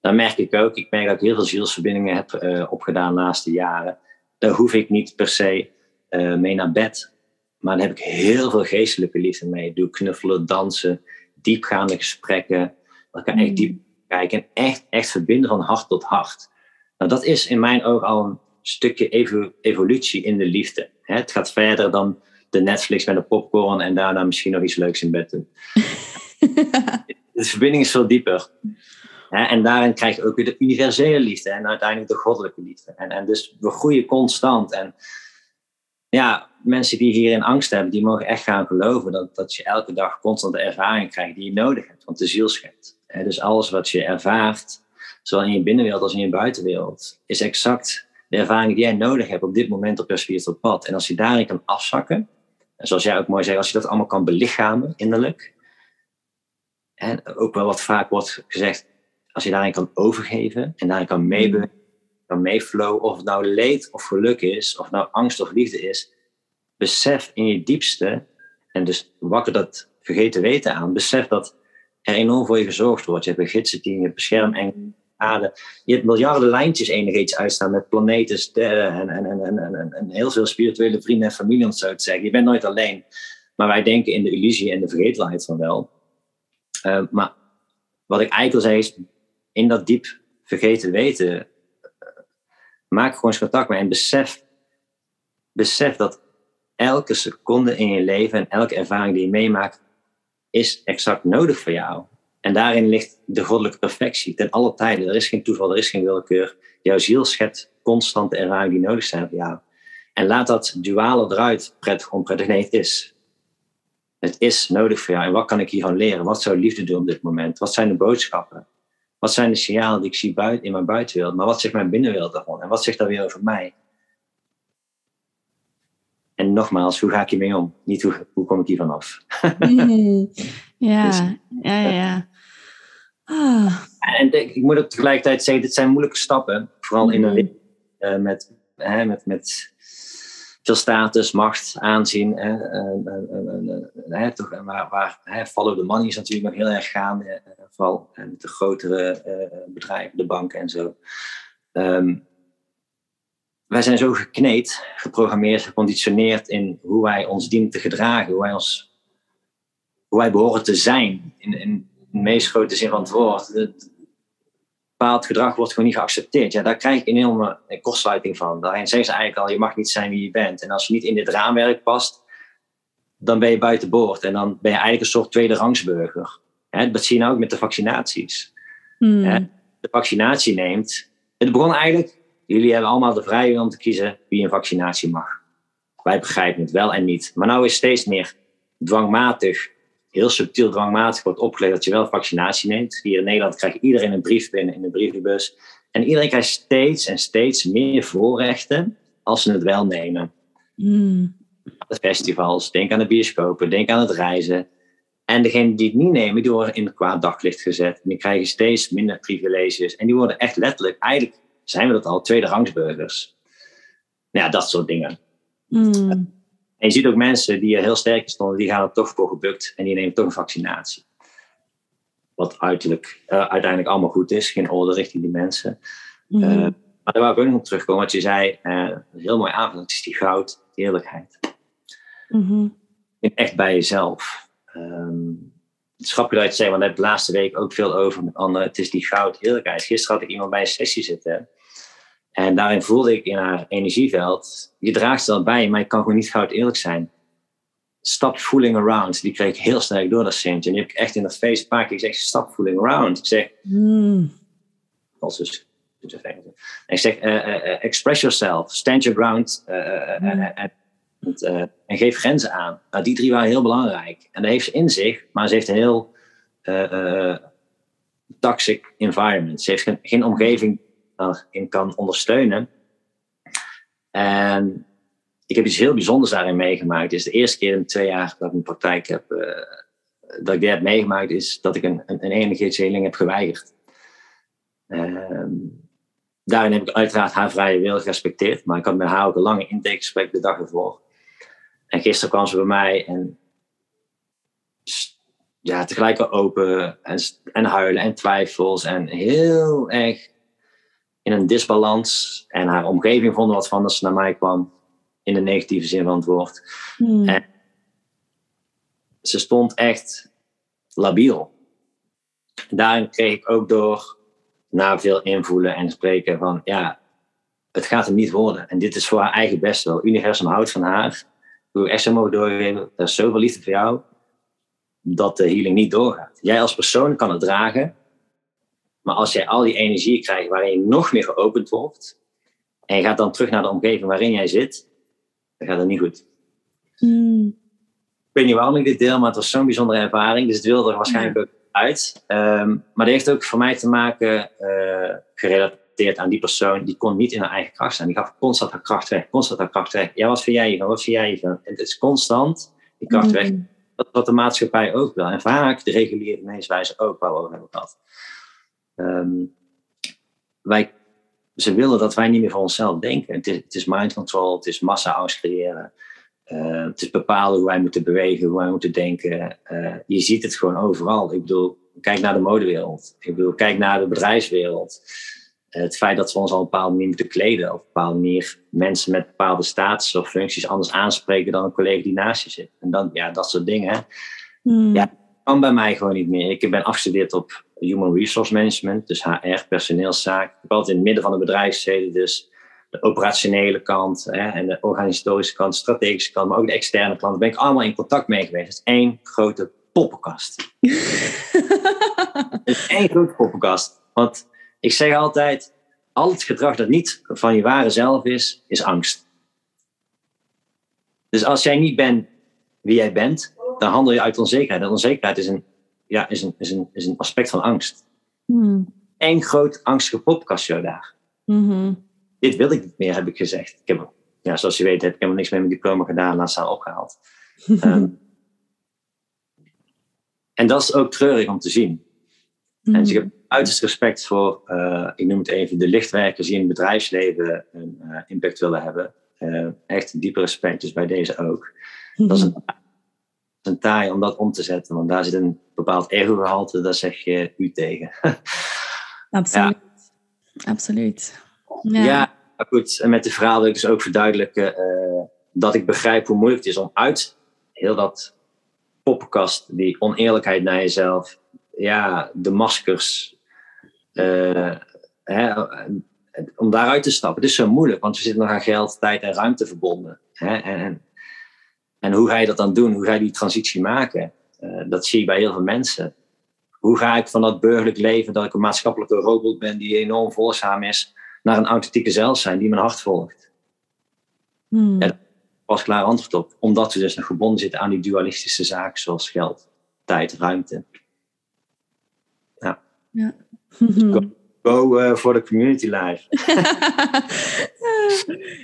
Dat merk ik ook. Ik merk dat ik heel veel zielsverbindingen heb uh, opgedaan de laatste jaren. Daar hoef ik niet per se uh, mee naar bed. Maar daar heb ik heel veel geestelijke liefde mee. Ik doe knuffelen, dansen, diepgaande gesprekken. Dat kan echt diep kijken en echt, echt verbinden van hart tot hart. Nou, dat is in mijn ogen al een stukje evo evolutie in de liefde. Hè? Het gaat verder dan de Netflix met de popcorn en daarna misschien nog iets leuks in bed doen. de verbinding is veel dieper. Hè? En daarin krijg je ook weer de universele liefde en uiteindelijk de goddelijke liefde. En, en dus we groeien constant. En ja, mensen die hierin angst hebben, die mogen echt gaan geloven dat, dat je elke dag constant de ervaring krijgt die je nodig hebt. Want de ziel schept. Hè? Dus alles wat je ervaart, zowel in je binnenwereld als in je buitenwereld, is exact de ervaring die jij nodig hebt op dit moment op jouw spiritueel pad. En als je daarin kan afzakken, En zoals jij ook mooi zei, als je dat allemaal kan belichamen innerlijk. En ook wel wat vaak wordt gezegd, als je daarin kan overgeven en daarin kan meebewegen, kan meeflow, of het nou leed of geluk is, of nou angst of liefde is, besef in je diepste, en dus wakker dat vergeten weten aan, besef dat er enorm voor je gezorgd wordt. Je hebt een gidsenteam, je hebt beschermengelen, Je hebt miljarden lijntjes energetisch uitstaan met planeten, sterren en, en, en, en, heel veel spirituele vrienden en familie, om het zo te zeggen. Je bent nooit alleen. Maar wij denken in de illusie en de vergetelheid van wel. Uh, maar wat ik eigenlijk wil zeggen is, in dat diep vergeten weten, uh, maak gewoon eens contact mee en besef, besef dat elke seconde in je leven en elke ervaring die je meemaakt, is exact nodig voor jou. En daarin ligt de goddelijke perfectie ten alle tijden. Er is geen toeval, er is geen willekeur. Jouw ziel schept constante ervaringen die nodig zijn voor jou. En laat dat duale eruit, prettig onprettig. Nee, het is. Het is nodig voor jou. En wat kan ik hiervan leren? Wat zou liefde doen op dit moment? Wat zijn de boodschappen? Wat zijn de signalen die ik zie buiten, in mijn buitenwereld? Maar wat zegt mijn binnenwereld daarvan? En wat zegt dat weer over mij? En nogmaals, hoe ga ik hiermee om? Niet hoe, hoe kom ik hier vanaf? Mm, ja, dus, ja, ja. Ah. En ik moet ook tegelijkertijd zeggen, dit zijn moeilijke stappen. Vooral in een mm-hmm. uh, met, hè, met, met veel status, macht, aanzien. Hè, uh, toch, waar, waar hè, follow the money is natuurlijk nog heel erg gaan. vooral met de grotere bedrijven, de banken en zo. Um, wij zijn zo gekneed, geprogrammeerd, geconditioneerd in hoe wij ons dienen te gedragen, hoe wij, ons, hoe wij behoren te zijn. In, in meest grote zin van het woord. Het, bepaald gedrag wordt gewoon niet geaccepteerd. Ja, daar krijg ik een enorme kortsluiting van. Daarin zeggen ze eigenlijk al, je mag niet zijn wie je bent. En als je niet in dit raamwerk past, dan ben je buiten boord. En dan ben je eigenlijk een soort tweede rangsburger. dat zie je nou ook met de vaccinaties. Hmm. De vaccinatie neemt. Het begon eigenlijk Jullie hebben allemaal de vrijheid om te kiezen wie een vaccinatie mag. Wij begrijpen het wel en niet. Maar nou is steeds meer dwangmatig, heel subtiel dwangmatig wordt opgelegd dat je wel vaccinatie neemt. Hier in Nederland krijgt iedereen een brief binnen in de brievenbus. En iedereen krijgt steeds en steeds meer voorrechten als ze het wel nemen. Mm. De festivals, denk aan de bioscopen, denk aan het reizen. En degenen die het niet nemen, die worden in het kwaad daglicht gezet. Die krijgen steeds minder privileges. En die worden echt letterlijk eigenlijk zijn we dat al, tweede rangsburgers. Nou ja, dat soort dingen. Hmm. En je ziet ook mensen die er heel sterk in stonden, die gaan er toch voor gebukt en die nemen toch een vaccinatie. Wat uiterlijk, uh, uiteindelijk allemaal goed is, geen orde richting die mensen. Hmm. Uh, maar daar wou ik ook nog op terugkomen, wat je zei, uh, heel mooi aanvulling, het is die goud, die eerlijkheid. Mm Echt bij jezelf. Um, het is grappig dat je zei, want daar heb ik de laatste week ook veel over met anderen. Het is die goud eerlijkheid. Gisteren had ik iemand bij een sessie zitten. En daarin voelde ik in haar energieveld, je draagt ze dat bij, maar je kan gewoon niet goud eerlijk zijn. Stop fooling around. Die kreeg ik heel sterk door, dat Sint. En die heb ik echt in dat face een paar keer gezegd, stop fooling around. Ik zeg, hmm. als dus, ik zeg, uh, uh, express yourself, stand your ground uh, en geef grenzen aan. Nou, die drie waren heel belangrijk. En dat heeft ze in zich, maar ze heeft een heel toxic environment. Ze heeft geen, geen omgeving in kan ondersteunen. En ik heb iets heel bijzonders daarin meegemaakt. Het is de eerste keer in twee jaar dat ik een praktijk heb, uh, dat ik dit heb meegemaakt, is dat ik een, een, een heb geweigerd. Uh, daarin heb ik uiteraard haar vrije wil gerespecteerd, maar ik had met haar ook een lange intakegesprek de dag ervoor. En gisteren kwam ze bij mij en ja, tegelijk open en, en huilen en twijfels en heel erg in een disbalans. En haar omgeving vond wat van als ze naar mij kwam. In de negatieve zin van het woord. Hmm. En ze stond echt labiel. Daarin kreeg ik ook door, na veel invoelen en spreken van, ja, het gaat hem niet worden. En dit is voor haar eigen best wel. Universum houdt van haar. Hoe echt zo mogen doorgeven, er is zoveel liefde voor jou, dat de healing niet doorgaat. Jij als persoon kan het dragen, maar als jij al die energie krijgt waarin je nog meer geopend wordt, en je gaat dan terug naar de omgeving waarin jij zit, dan gaat het niet goed. Hmm. Ik weet niet waarom ik dit deel, maar het was zo'n bijzondere ervaring. Dus het wilde er waarschijnlijk ook uit. Um, maar dat heeft ook voor mij te maken, uh, gerelateerd aan die persoon, die kon niet in haar eigen kracht staan. Die gaf constant haar kracht weg, constant haar kracht weg. Ja, wat vind jij hiervan? Wat vind jij hiervan? En het is constant die kracht weg. Mhm. Dat is wat de maatschappij ook wil. En vaak de reguliere geneeswijze ook, waar we over hebben gehad. Ehm, wij, ze willen dat wij niet meer voor onszelf denken. Het is, het is mind control, het is massa-angst creëren. Eh, het is bepalen hoe wij moeten bewegen, hoe wij moeten denken. Eh, je ziet het gewoon overal. Ik bedoel, kijk naar de modewereld. Ik bedoel, kijk naar de bedrijfswereld. Eh, het feit dat we ons op een bepaalde manier moeten kleden. Of op een bepaalde manier mensen met bepaalde status of functies anders aanspreken dan een collega die naast je zit. En dan, ja, dat soort dingen. Mhm. Ja. Kan bij mij gewoon niet meer. Ik ben afgestudeerd op Human Resource Management, dus HR, personeelszaak. Ik heb altijd in het midden van de bedrijfssteden, dus de operationele kant hè, en de organisatorische kant, de strategische kant, maar ook de externe kant. Daar ben ik allemaal in contact mee geweest. Het is één grote poppenkast. Het is één grote poppenkast. Want ik zeg altijd, al het gedrag dat niet van je ware zelf is, is angst. Dus als jij niet bent wie jij bent, dan handel je uit onzekerheid. En onzekerheid is een, ja, is een, is een, is een aspect van angst. Mhm. Eén groot angstige poppenkastshow daar. Mhm. Dit wil ik niet meer, heb ik gezegd. Ik heb, ja, zoals je weet, heb ik helemaal niks meer met mijn diploma gedaan, laat staan opgehaald. Ehm, en dat is ook treurig om te zien. En dus ik heb uiterst respect voor, eh, ik noem het even, de lichtwerkers die in het bedrijfsleven een eh, impact willen hebben. Eh, echt diepe respect, dus bij deze ook. Dat is een taai om dat om te zetten, want daar zit een bepaald ego-gehalte, daar zeg je u tegen. Absoluut. Absoluut. Ja. Ja, maar goed. En met de verhaal wil ik dus ook verduidelijken eh, dat ik begrijp hoe moeilijk het is om uit heel dat poppenkast, die oneerlijkheid naar jezelf, ja, de maskers, eh, hè, om daaruit te stappen. Het is zo moeilijk, want we zitten nog aan geld, tijd en ruimte verbonden. Hè? En, en, hoe ga je dat dan doen? Hoe ga je die transitie maken? Eh, dat zie je bij heel veel mensen. Hoe ga ik van dat burgerlijk leven, dat ik een maatschappelijke robot ben die enorm volgzaam is, naar een authentieke zelf zijn die mijn hart volgt? Hmm. Ja. Pas klaar antwoord op. Omdat we dus nog gebonden zitten aan die dualistische zaken zoals geld, tijd, ruimte. Ja. Go eh, voor de community live.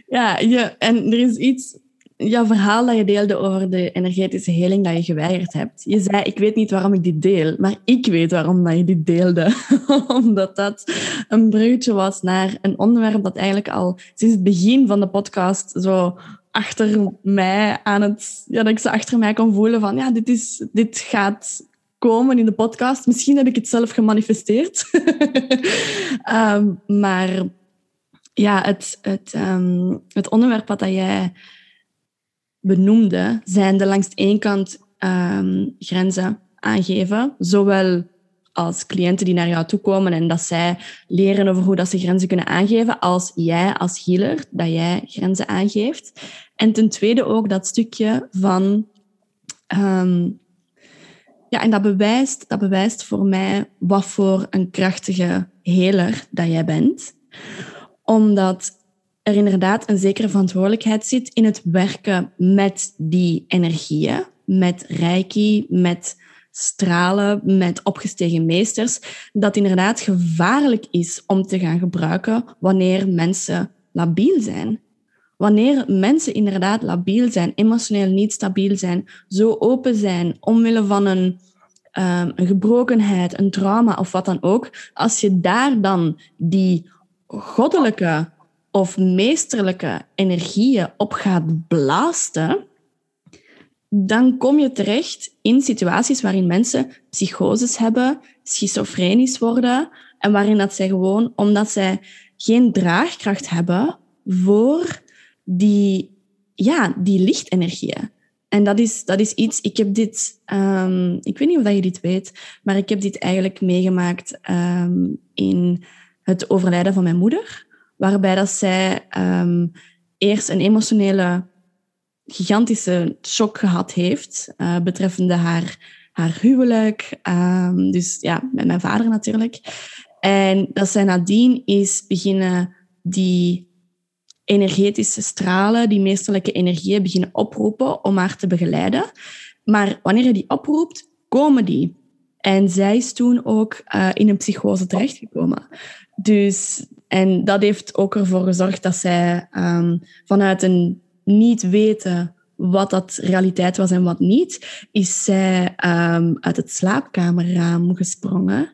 ja, je, en er is iets, jouw verhaal dat je deelde over de energetische heling dat je geweigerd hebt. Je zei, ik weet niet waarom ik dit deel, maar ik weet waarom dat je dit deelde. Omdat dat een bruggetje was naar een onderwerp dat eigenlijk al sinds het begin van de podcast zo achter mij aan het... Ja, dat ik ze achter mij kon voelen van, ja, dit, is, dit gaat komen in de podcast. Misschien heb ik het zelf gemanifesteerd. Ehm, maar ja, het, het, ehm, het onderwerp wat dat jij benoemde, zijn de langs ene kant ehm, grenzen aangeven, zowel als cliënten die naar jou toe komen en dat zij leren over hoe dat ze grenzen kunnen aangeven, als jij als healer, dat jij grenzen aangeeft. En ten tweede ook dat stukje van... ehm, ja, en dat bewijst, dat bewijst voor mij wat voor een krachtige heler dat jij bent. Omdat er inderdaad een zekere verantwoordelijkheid zit in het werken met die energieën, met reiki, met stralen, met opgestegen meesters, dat inderdaad gevaarlijk is om te gaan gebruiken wanneer mensen labiel zijn. Wanneer mensen inderdaad labiel zijn, emotioneel niet stabiel zijn, zo open zijn omwille van een, um, een gebrokenheid, een trauma of wat dan ook, als je daar dan die goddelijke of meesterlijke energieën op gaat blaasten, dan kom je terecht in situaties waarin mensen psychoses hebben, schizofrenisch worden en waarin dat zij gewoon, omdat zij geen draagkracht hebben voor die, ja, die lichtenergieën. En dat is, dat is iets, ik heb dit, um, ik weet niet of dat je dit weet, maar ik heb dit eigenlijk meegemaakt um, in het overlijden van mijn moeder, waarbij dat zij um, eerst een emotionele, gigantische shock gehad heeft uh, betreffende haar, haar huwelijk. dus ja, met mijn vader natuurlijk. En dat zij nadien is beginnen die energetische stralen, die meesterlijke energieën beginnen oproepen om haar te begeleiden. Maar wanneer je die oproept, komen die. En zij is toen ook uh, in een psychose terechtgekomen. Dus En dat heeft ook ervoor gezorgd dat zij ehm, vanuit een niet weten wat dat realiteit was en wat niet, is zij um, uit het slaapkamerraam gesprongen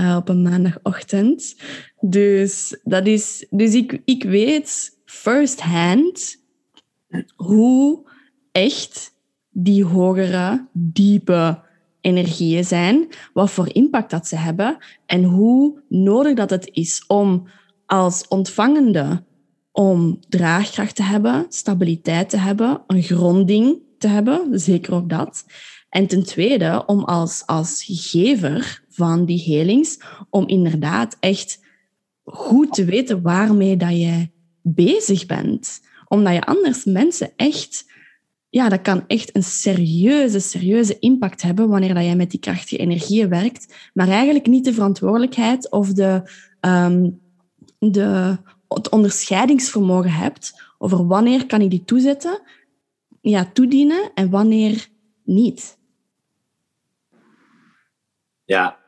uh, op een maandagochtend. Dus, dat is, dus ik, ik weet first hand hoe echt die hogere, diepe energieën zijn, wat voor impact dat ze hebben en hoe nodig dat het is om als ontvangende om draagkracht te hebben, stabiliteit te hebben, een gronding te hebben, zeker ook dat. En ten tweede, om als, als gever van die helings, om inderdaad echt goed te weten waarmee dat je bezig bent. Omdat je anders mensen echt... Ja, dat kan echt een serieuze, serieuze impact hebben wanneer dat jij met die krachtige energieën werkt, maar eigenlijk niet de verantwoordelijkheid of de, um, de het onderscheidingsvermogen hebt over wanneer kan ik die toezetten, ja, toedienen en wanneer niet. Ja,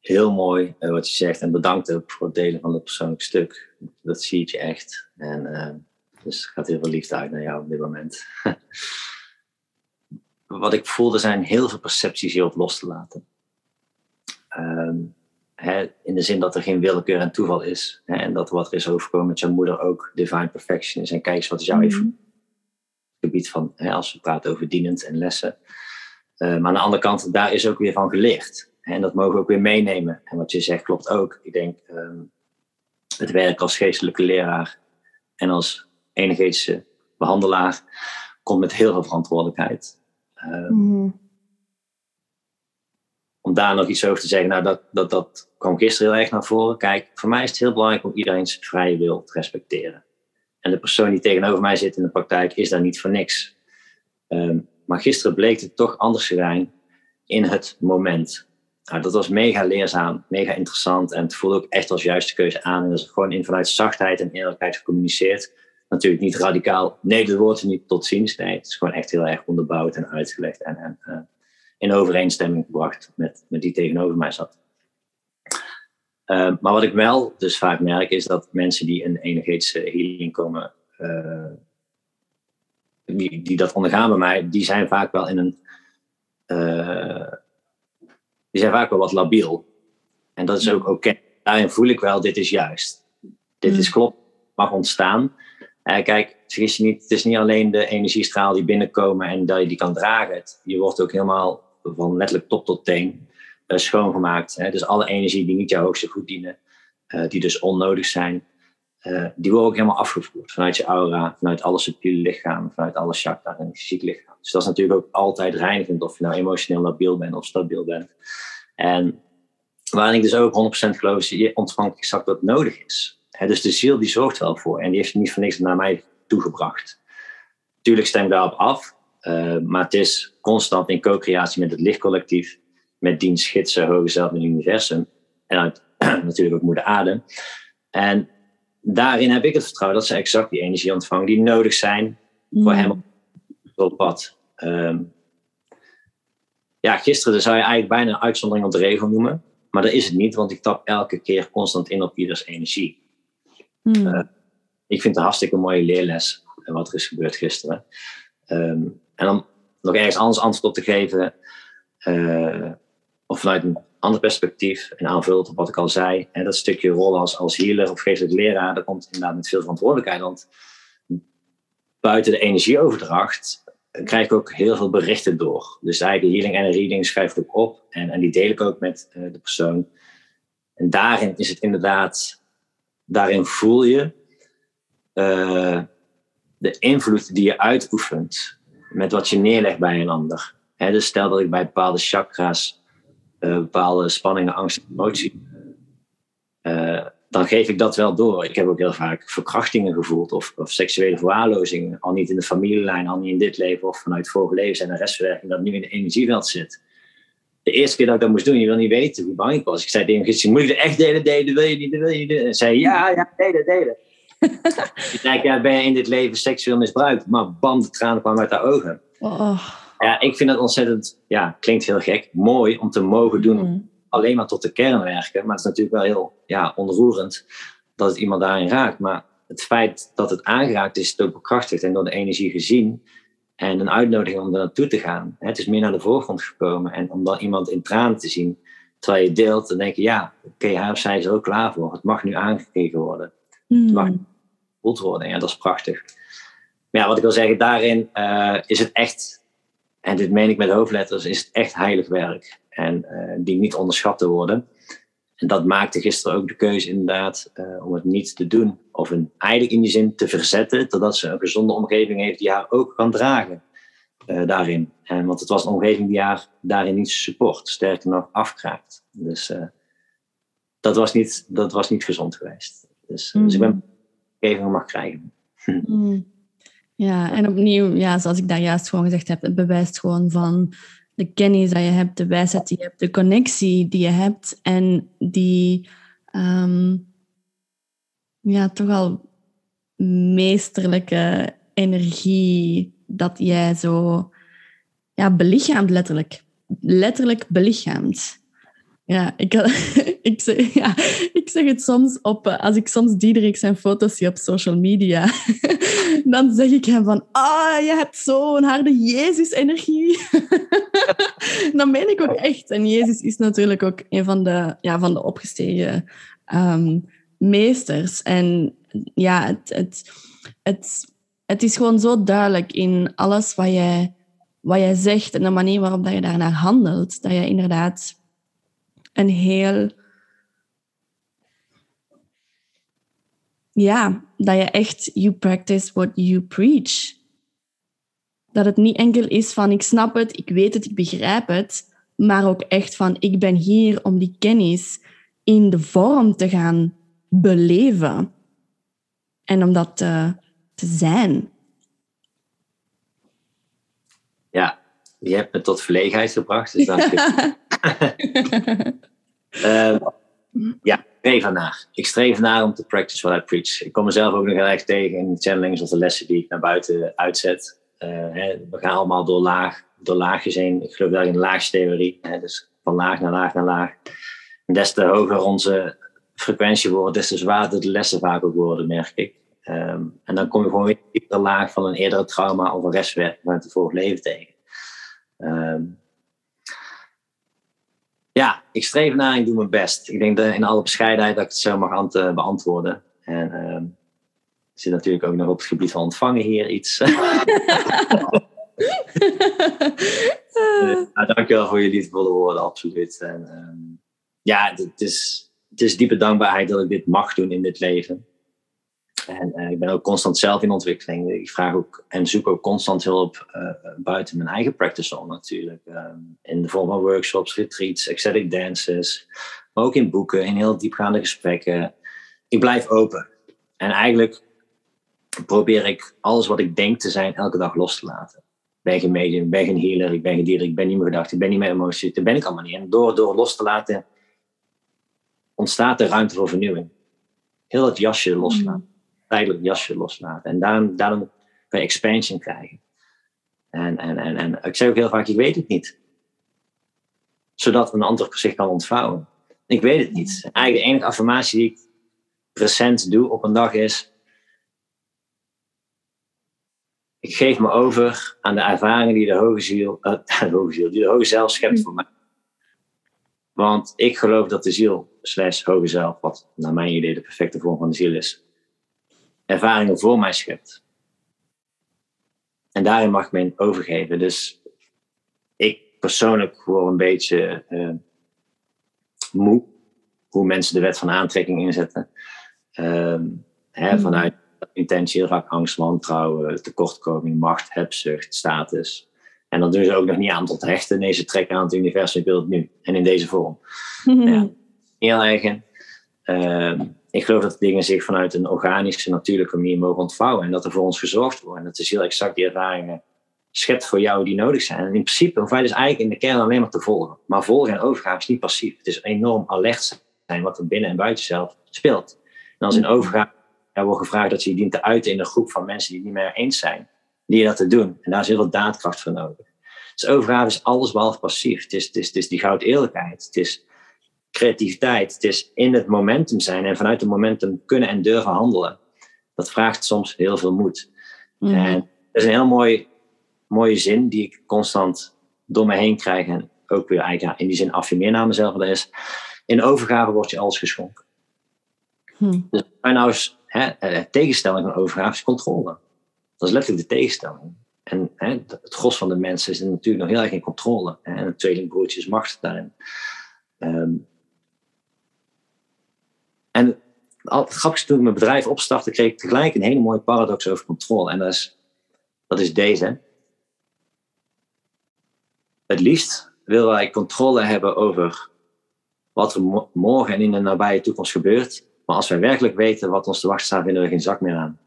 heel mooi uh, wat je zegt. En bedankt ook voor het delen van het persoonlijk stuk. Dat zie je echt. En uh, dus gaat heel veel liefde uit naar jou op dit moment. wat ik voelde zijn heel veel percepties hierop los te laten. Um, in de zin dat er geen willekeur en toeval is. Hè, en dat wat er is overkomen met jouw moeder ook divine perfection is. En kijk eens wat is jouw mm gebied van, hè, als we praten over dienend en lessen. Uh, maar aan de andere kant, daar is ook weer van geleerd. En dat mogen we ook weer meenemen. En wat je zegt klopt ook. Ik denk, um, het werk als geestelijke leraar en als energetische behandelaar komt met heel veel verantwoordelijkheid. Um, daar nog iets over te zeggen, nou, dat, dat, dat kwam gisteren heel erg naar voren. Kijk, voor mij is het heel belangrijk om iedereen's vrije wil te respecteren. En de persoon die tegenover mij zit in de praktijk is daar niet voor niks. Ehm, maar gisteren bleek het toch anders te zijn in het moment. Nou, dat was mega leerzaam, mega interessant en het voelde ook echt als juiste keuze aan. En dat is gewoon in, vanuit zachtheid en eerlijkheid gecommuniceerd. Natuurlijk niet radicaal, nee, de woorden niet tot ziens. Nee, het is gewoon echt heel erg onderbouwd en uitgelegd en, en uh, in overeenstemming gebracht met, met die tegenover mij zat. Uh, maar wat ik wel dus vaak merk is dat mensen die een energetische healing komen, uh, die, die dat ondergaan bij mij, die zijn vaak wel in een, uh, die zijn vaak wel wat labiel. En dat is ook oké. Daarin voel ik wel, dit is juist. Dit is mm. klopt, mag ontstaan. Kijk, vergis je niet, het is niet alleen de energiestraal die binnenkomen en dat je die kan dragen. je wordt ook helemaal van letterlijk top tot teen uh, schoongemaakt. Hè? Dus alle energie die niet jouw hoogste goed dienen, uh, die dus onnodig zijn, die worden ook helemaal afgevoerd vanuit je aura, vanuit alle subtiele lichaam, vanuit alle chakra en fysiek lichaam. Dus dat is natuurlijk ook altijd reinigend of je nou emotioneel labiel bent of stabiel bent. En waarin ik dus ook 100% geloof is, je ontvangt exact wat nodig is. Dus de ziel die zorgt wel voor en die heeft niet voor niks naar mij toegebracht. Tuurlijk stem ik daarop af, uh, maar het is constant in co-creatie met het lichtcollectief, met dienst gidsen, hoge zelf het universum. En uit, natuurlijk ook moeder aarde. En daarin heb ik het vertrouwen dat ze exact die energie ontvangen die nodig zijn voor hem op het pad. Um, ja, gisteren zou je eigenlijk bijna een uitzondering op de regel noemen. Maar dat is het niet, want ik tap elke keer constant in op ieders energie. Mm. Uh, ik vind het een hartstikke mooie leerles wat er is gebeurd gisteren. Um, en dan nog ergens anders antwoord op te geven, uh, of vanuit een ander perspectief, en aanvullend op wat ik al zei, en dat stukje rol als, als healer of geestelijk leraar, dat komt inderdaad met veel verantwoordelijkheid. Want buiten de energieoverdracht krijg ik ook heel veel berichten door. Dus de healing en reading schrijf ik ook op en, en die deel ik ook met de persoon. En daarin is het inderdaad, daarin voel je uh, de invloed die je uitoefent met wat je neerlegt bij een ander. dus stel dat ik bij bepaalde chakra's uh, bepaalde spanningen, angst emotie, uh, dan geef ik dat wel door. Ik heb ook heel vaak verkrachtingen gevoeld of, of seksuele verwaarlozingen, al niet in de familielijn, al niet in dit leven of vanuit vorige levens en de restverwerking dat nu in het energieveld zit. De eerste keer dat ik dat moest doen, je wil niet weten hoe bang ik was. Ik zei tegen hem, moet ik het echt delen, delen, wil je niet, wil je niet? En zei ja, ja, delen, delen. ik ja, ben je in dit leven seksueel misbruikt? Maar bam, de tranen kwamen uit haar ogen. Oh. Ja, ik vind het ontzettend, ja, klinkt heel gek, mooi om te mogen doen. Mm. Alleen maar tot de kern werken. Maar het is natuurlijk wel heel ja, onroerend dat het iemand daarin raakt. Maar het feit dat het aangeraakt is, is het ook bekrachtigd en door de energie gezien. En een uitnodiging om er naartoe te gaan. Het is meer naar de voorgrond gekomen. En om dan iemand in tranen te zien, terwijl je deelt, dan denk je, ja, oké, hij of zij is er ook klaar voor. Het mag nu aangekeken worden. Het mag Hmm. gevoeld worden. Ja, dat is prachtig. Maar ja, wat ik wil zeggen, daarin eh, is het echt, en dit meen ik met hoofdletters, is het echt heilig werk. En eh, die niet onderschat te worden. En dat maakte gisteren ook de keuze inderdaad eh, om het niet te doen. Of een, eigenlijk in die zin te verzetten, totdat ze een gezonde omgeving heeft die haar ook kan dragen eh, daarin. En, want het was een omgeving die haar daarin niet support, sterker nog afkraakt. Dus eh, dat, was niet, dat was niet gezond geweest. Dus, dus ik ben omgeving mag krijgen. Hmm. Ja, en opnieuw, ja, zoals ik daar juist gewoon gezegd heb, het bewijst gewoon van de kennis die je hebt, de wijsheid die je hebt, de connectie die je hebt en die ehm, ja, toch al meesterlijke energie dat jij zo ja, belichaamt letterlijk. Letterlijk belichaamt. Ja, ik, ik, zeg, ja, ik zeg het soms op, eh, als ik soms Diederik zijn foto's zie op social media, dan zeg ik hem van, ah, je hebt zo'n harde Jezus-energie. dat meen ik ook echt. En Jezus is natuurlijk ook een van de, ja, van de opgestegen ehm, meesters. En ja, het, het, het, het is gewoon zo duidelijk in alles wat jij, wat jij zegt en de manier waarop dat je daarnaar handelt, dat je inderdaad een heel. Ja, dat je echt you practice what you preach. Dat het niet enkel is van ik snap het, ik weet het, ik begrijp het, maar ook echt van ik ben hier om die kennis in de vorm te gaan beleven en om dat te, te zijn. Ja, je hebt me tot verlegenheid gebracht, dus je. uh, ja, ik streef ernaar. Ik streef ernaar om te practice what I preach. Ik kom mezelf ook nog heel erg tegen in channelings of de lessen die ik naar buiten uitzet. Uh, hè, we gaan allemaal door, laag, door laagjes heen. Ik geloof wel in laagstheorie. Hè, dus van laag naar laag naar laag. En des te hoger onze frequentie wordt, des te zwaarder de lessen vaak ook worden, merk ik. Um, en dan kom je gewoon weer de laag van een eerdere trauma of een restwerk vanuit het vorige leven tegen. Um, ja, ik streef naar en ik doe mijn best. Ik denk dat in alle bescheidenheid dat ik het zo mag beantwoorden. En um, zit natuurlijk ook nog op het gebied van ontvangen hier iets. uh, nou, dankjewel voor je liefdevolle woorden, absoluut. En, um, ja, het is, het is diepe dankbaarheid dat ik dit mag doen in dit leven. En uh, ik ben ook constant zelf in ontwikkeling. Ik vraag ook en zoek ook constant hulp uh, buiten mijn eigen practice om natuurlijk. Um, in de vorm van workshops, retreats, ecstatic dances. Maar ook in boeken, in heel diepgaande gesprekken. Ik blijf open. En eigenlijk probeer ik alles wat ik denk te zijn elke dag los te laten. Ik ben geen medium, ik ben geen healer, ik ben geen dierer, ik ben niet meer gedacht, ik ben niet meer emotie. Dat ben ik allemaal niet. En door, door los te laten ontstaat er ruimte voor vernieuwing. Heel dat jasje loslaten. Mm tijdelijk jasje loslaten. En daarom, daarom kan je expansion krijgen. En, en, en, en ik zeg ook heel vaak, ik weet het niet. Zodat een ander zich kan ontvouwen. Ik weet het niet. Eigenlijk de enige affirmatie die ik recent doe op een dag is... Ik geef me over aan de ervaringen die de hoge ziel, uh, de hoge ziel, die de hoge zelf schept voor mij. Want ik geloof dat de ziel, slash hoge zelf, wat naar mijn idee de perfecte vorm van de ziel is, ervaringen voor mij schept. En daarin mag ik me in overgeven. Dus ik persoonlijk word een beetje uh, moe hoe mensen de wet van aantrekking inzetten. Um, hè, vanuit intentie, rak, angst, wantrouwen, tekortkoming, macht, hebzucht, status. En dan doen ze ook nog niet aan tot hechten. Nee, ze trekken aan het universum, ik wil het nu. En in deze vorm. Ja, heel eigen. Um, ik geloof dat dingen zich vanuit een organische, natuurlijke manier mogen ontvouwen. En dat er voor ons gezorgd wordt. En dat is heel exact die ervaringen schept voor jou die nodig zijn. En in principe hoef je dus eigenlijk in de kern alleen maar te volgen. Maar volgen en overgave is niet passief. Het is enorm alert zijn wat er binnen en buiten zelf speelt. En als in overgave er wordt gevraagd dat je je dient te uiten in een groep van mensen die het niet meer eens zijn, die je dat te doen. En daar is heel veel daadkracht voor nodig. Dus overgave is alles behalve passief. Het is, het is, het is die goud eerlijkheid. Het is creativiteit. Het is in het momentum zijn en vanuit het momentum kunnen en durven handelen. Dat vraagt soms heel veel moed. Mhm. En dat is een heel mooi, mooie zin die ik constant door me heen krijg. En ook weer eigenlijk ja, in die zin affirmeer naar mezelf. Dat is, in overgave wordt je alles geschonken. Hm. Dus nou eens, hè, eh, tegenstelling van overgave is controle. Dat is letterlijk de tegenstelling. En hè, het gros van de mensen is natuurlijk nog heel erg in controle. En een tweelingbroertje is machtig daarin. Ehm, en al- het grappigste toen ik mijn bedrijf opstartte, kreeg ik tegelijk een hele mooie paradox over controle. En dat is, dat is deze. Het liefst willen wij controle hebben over wat er mo- morgen en in de nabije toekomst gebeurt. Maar als wij werkelijk weten wat ons te wachten staat, vinden we geen zak meer aan.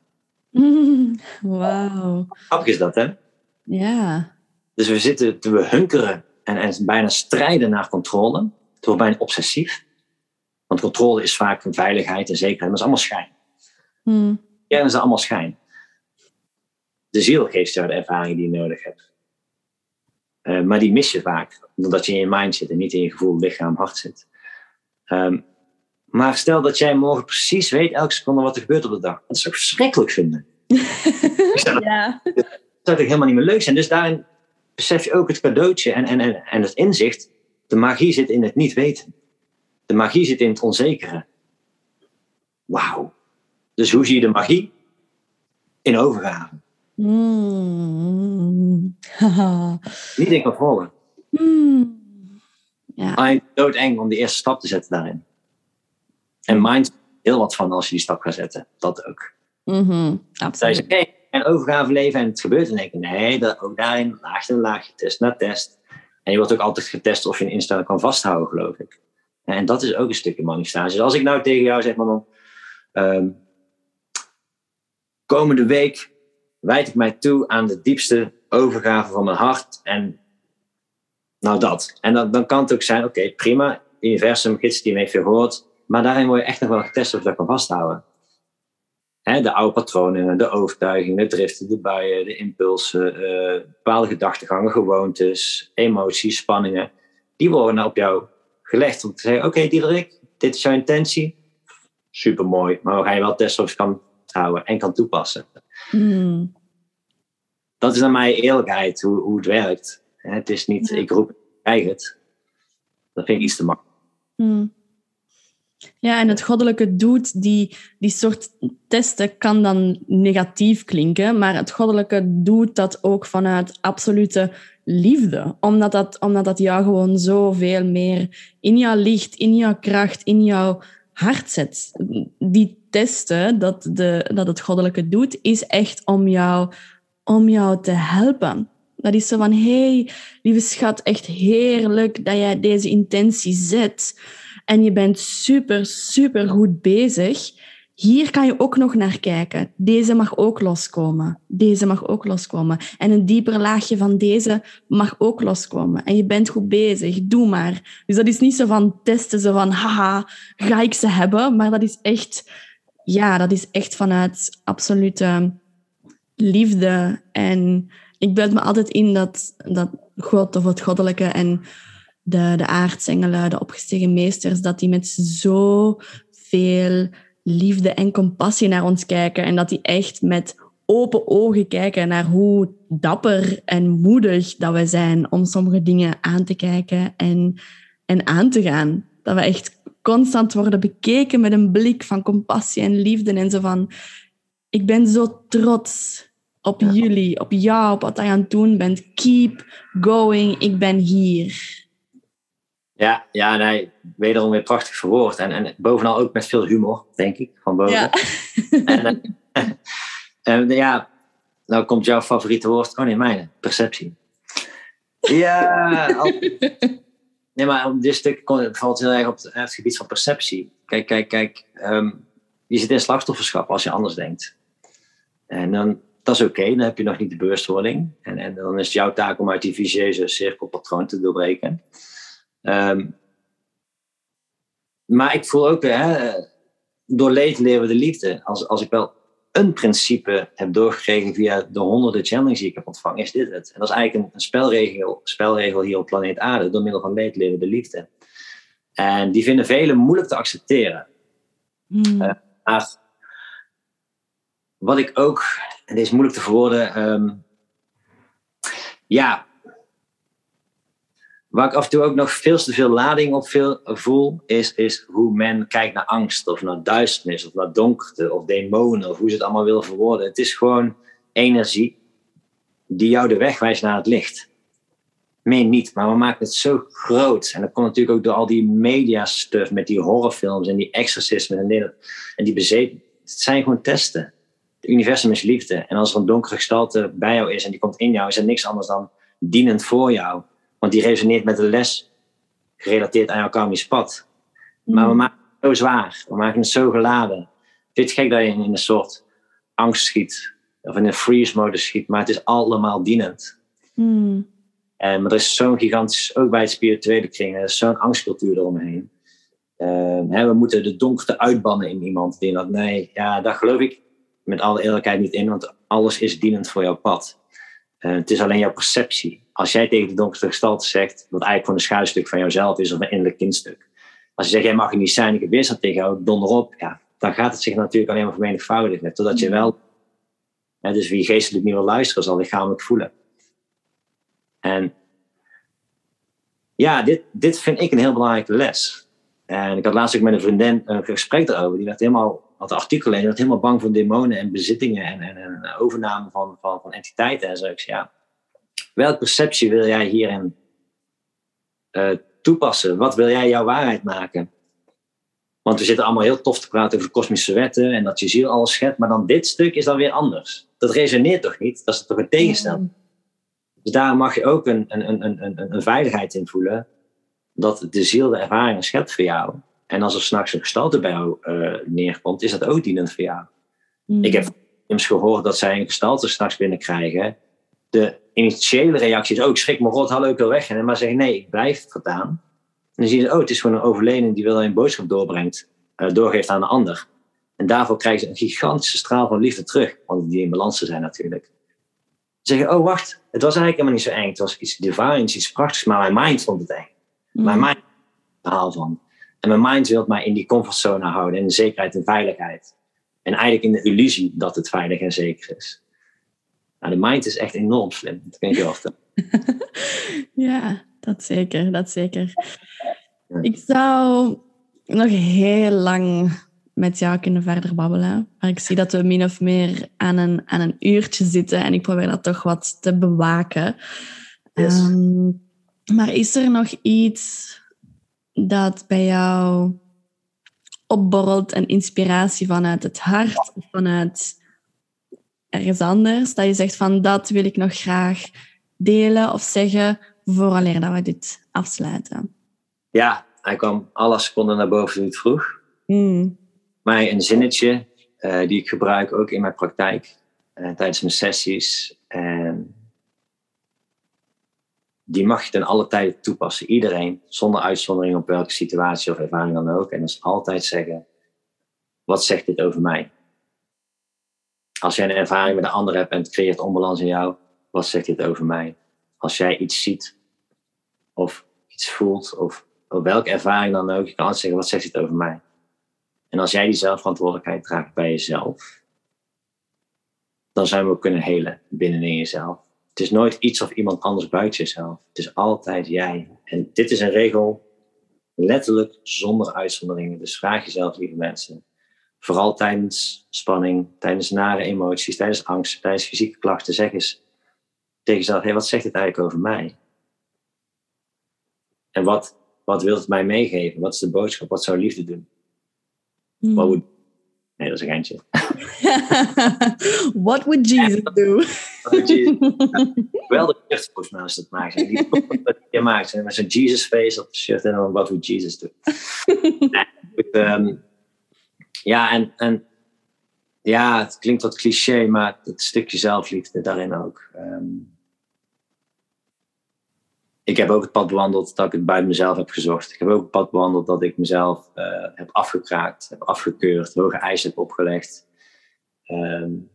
Wauw. Grappig is dat, hè? Ja. Dus we zitten te we hunkeren en, en bijna strijden naar controle. Het wordt bijna obsessief. Want controle is vaak een veiligheid en zekerheid, maar dat is allemaal schijn. Hm. Ja, dat is allemaal schijn. De ziel geeft jou de ervaring die je nodig hebt. Eh, maar die mis je vaak, omdat je in je mind zit en niet in je gevoel, lichaam, hart zit. Ehm, maar stel dat jij morgen precies weet, elke seconde, wat er gebeurt op de dag. Dat zou ik verschrikkelijk vinden. Ik Ja. dat zou toch helemaal niet meer leuk zijn. Dus daarin besef je ook het cadeautje en, en, en, en het inzicht. De magie zit in het niet weten. De magie zit in het onzekere. Wauw. Dus hoe zie je de magie? In overgave. Mm. Haha. Niet in controle. Mm. Ja. Doodeng om die eerste stap te zetten daarin. En mind heel wat van als je die stap gaat zetten. Dat ook. Mhm. Absoluut. zegt, oké, en overgave leven en het gebeurt. En dan denk nee, dat, ook daarin laagje en laagje, test na test. En je wordt ook altijd getest of je een instelling kan vasthouden, geloof ik. En dat is ook een stukje manifestatie. Dus als ik nou tegen jou zeg, man, ehm, komende week wijd ik mij toe aan de diepste overgave van mijn hart. En nou dat. En dan, kan het ook zijn, oké, prima, universum, gids die heeft gehoord. Maar daarin word je echt nog wel getest of je dat kan vasthouden. De oude patronen, de overtuigingen, de driften, de buien, de impulsen, eh, bepaalde gedachtegangen, gewoontes, emoties, spanningen. Die worden nou op jou gelegd om te zeggen, oké Diederik, dit is jouw intentie. Supermooi, maar gaan je wel testen of je kan houden en kan toepassen. Mm. Dat is naar mij eerlijkheid, hoe, hoe het werkt. Het is niet, Ja. ik roep, ik krijg het. Dat vind ik iets te makkelijk. Mm. Ja, en het goddelijke doet, die, die soort testen kan dan negatief klinken, maar het goddelijke doet dat ook vanuit absolute liefde. Omdat dat, omdat dat jou gewoon zoveel meer in jouw licht, in jouw kracht, in jouw hart zet. Die testen dat, de, dat het goddelijke doet, is echt om jou, om jou te helpen. Dat is zo van, hey, lieve schat, echt heerlijk dat jij deze intentie zet. En je bent super, super goed bezig. Hier kan je ook nog naar kijken. Deze mag ook loskomen. Deze mag ook loskomen. En een dieper laagje van deze mag ook loskomen. En je bent goed bezig. Doe maar. Dus dat is niet zo van testen, zo van haha, ga ik ze hebben? Maar dat is echt, ja, dat is echt vanuit absolute liefde. En ik beeld me altijd in dat, dat God of het goddelijke en de, de aartsengelen, de opgestegen meesters, dat die met zoveel liefde en compassie naar ons kijken en dat die echt met open ogen kijken naar hoe dapper en moedig dat we zijn om sommige dingen aan te kijken en, en aan te gaan. Dat we echt constant worden bekeken met een blik van compassie en liefde en zo van ik ben zo trots op Ja. jullie, op jou, op wat je aan het doen bent. Keep going, ik ben hier. Ja, ja nee, wederom weer prachtig verwoord. En, en bovenal ook met veel humor, denk ik, van boven. Ja. En, eh, en, ja, nou komt jouw favoriete woord. Oh nee, mijne. Perceptie. Ja, al- nee, maar op dit stuk valt heel erg op het, het gebied van perceptie. Kijk, kijk, kijk. ehm, je zit in slachtofferschap als je anders denkt. En dan, dat is oké, dan heb je nog niet de bewustwording. En, en dan is het jouw taak om uit die vicieuze cirkelpatroon te doorbreken. Ehm, maar ik voel ook, hè, door leed leren we de liefde. Als, als ik wel een principe heb doorgekregen via de honderden channelings die ik heb ontvangen, is dit het. En dat is eigenlijk een, een spelregel, spelregel hier op planeet Aarde. Door middel van leed leren we de liefde. En die vinden velen moeilijk te accepteren. Hmm. Uh, maar wat ik ook, en dit is moeilijk te verwoorden, um, ja, waar ik af en toe ook nog veel te veel lading op veel, voel, is, is hoe men kijkt naar angst, of naar duisternis, of naar donkerte, of demonen, of hoe ze het allemaal willen verwoorden. Het is gewoon energie die jou de weg wijst naar het licht. Meer niet, maar we maken het zo groot. En dat komt natuurlijk ook door al die media-stuff met die horrorfilms en die exorcismen en, en die bezeten. Het zijn gewoon testen. Het universum is liefde. En als er een donkere gestalte bij jou is en die komt in jou, is het niks anders dan dienend voor jou. Want die resoneert met de les gerelateerd aan jouw karmisch pad. Maar we Hmm. maken het zo zwaar. We maken het zo geladen. Vind je het gek dat je in een soort angst schiet? Of in een freeze-mode schiet. Maar het is allemaal dienend. Hmm. En, maar er is zo'n gigantisch, ook bij het spirituele kring, er is zo'n angstcultuur eromheen. Ehm, hè, we moeten de donkerte uitbannen in iemand. Die dat, nee, ja, daar geloof ik met alle eerlijkheid niet in, want alles is dienend voor jouw pad. Eh, het is alleen jouw perceptie. Als jij tegen de donkere gestalte zegt, wat eigenlijk gewoon een schuilstuk van jouzelf is, of een innerlijk kindstuk. Als je zegt, jij mag er niet zijn, ik heb weerstand tegen jou, donder op. Ja, dan gaat het zich natuurlijk alleen maar vermenigvoudigen. Totdat je wel, hè, dus wie geestelijk niet wil luisteren, zal lichamelijk voelen. En ja, dit, dit vind ik een heel belangrijke les. En ik had laatst ook met een vriendin een gesprek erover. Die werd helemaal, had een artikel en die werd helemaal bang voor demonen en bezittingen en, en, en overname van, van, van entiteiten. En zo. Ik zei, ja, welke perceptie wil jij hierin uh, toepassen? Wat wil jij jouw waarheid maken? Want we zitten allemaal heel tof te praten over kosmische wetten en dat je ziel alles schept. Maar dan dit stuk is dan weer anders. Dat resoneert toch niet? Dat is toch een tegenstelling? Ja. Dus daar mag je ook een, een, een, een, een veiligheid in voelen. Dat de ziel de ervaringen schept voor jou. En als er s'nachts een gestalte bij jou uh, neerkomt, is dat ook dienend voor jou. Mm. Ik heb immers gehoord dat zij een gestalte s'nachts binnenkrijgen. De initiële reactie is ook, oh, schrik me rot, hallo, ik wil weg. En maar zeggen, nee, ik blijf verdaan. En dan zie je, oh, het is gewoon een overleden die wil een boodschap doorbrengt, uh, doorgeeft aan de ander. En daarvoor krijgen ze een gigantische straal van liefde terug. Want die in balans zijn natuurlijk zeggen, oh wacht, het was eigenlijk helemaal niet zo eng. Het was iets divines, iets prachtigs, maar mijn mind vond het eng. Mm. Mijn mind verhaal van. En mijn mind wil mij in die comfortzone houden, in de zekerheid en veiligheid. En eigenlijk in de illusie dat het veilig en zeker is. Nou, de mind is echt enorm slim, dat kan ik je wel vertellen. ja, dat zeker, dat zeker. Ja. Ik zou nog heel lang met jou kunnen verder babbelen. Maar ik zie dat we min of meer aan een, aan een uurtje zitten en ik probeer dat toch wat te bewaken. Yes. Um, maar is er nog iets dat bij jou opborrelt en inspiratie vanuit het hart of vanuit ergens anders, dat je zegt van dat wil ik nog graag delen of zeggen vooraleer dat we dit afsluiten? Ja, hij kwam alle seconden naar boven toen het vroeg. Mm mij een zinnetje uh, die ik gebruik ook in mijn praktijk uh, tijdens mijn sessies. Die mag je ten alle tijden toepassen. Iedereen, zonder uitzondering op welke situatie of ervaring dan ook. En dat is altijd zeggen, wat zegt dit over mij? Als jij een ervaring met een ander hebt en het creëert onbalans in jou, wat zegt dit over mij? Als jij iets ziet of iets voelt of, of welke ervaring dan ook, je kan altijd zeggen, wat zegt dit over mij? En als jij die zelfverantwoordelijkheid draagt bij jezelf, dan zijn we ook kunnen helen binnenin jezelf. Het is nooit iets of iemand anders buiten jezelf. Het is altijd jij. En dit is een regel, letterlijk zonder uitzonderingen. Dus vraag jezelf, lieve mensen, vooral tijdens spanning, tijdens nare emoties, tijdens angst, tijdens fysieke klachten, zeg eens tegen jezelf, hey, wat zegt het eigenlijk over mij? En wat, wat wil het mij meegeven? Wat is de boodschap? Wat zou liefde doen? Hmm. Wat would... Nee, dat is een geintje. What would Jesus do? Wel de shirt volgens mij als dat maakt. Die je maakt met zo'n Jesus face op de shirt en dan what would Jesus do? nee, um, ja, en, en ja, het klinkt wat cliché, maar het stukje zelfliefde daarin ook. Um, ik heb ook het pad bewandeld dat ik het bij mezelf heb gezocht. Ik heb ook het pad bewandeld dat ik mezelf uh, heb afgekraakt, heb afgekeurd, hoge eisen heb opgelegd. Um,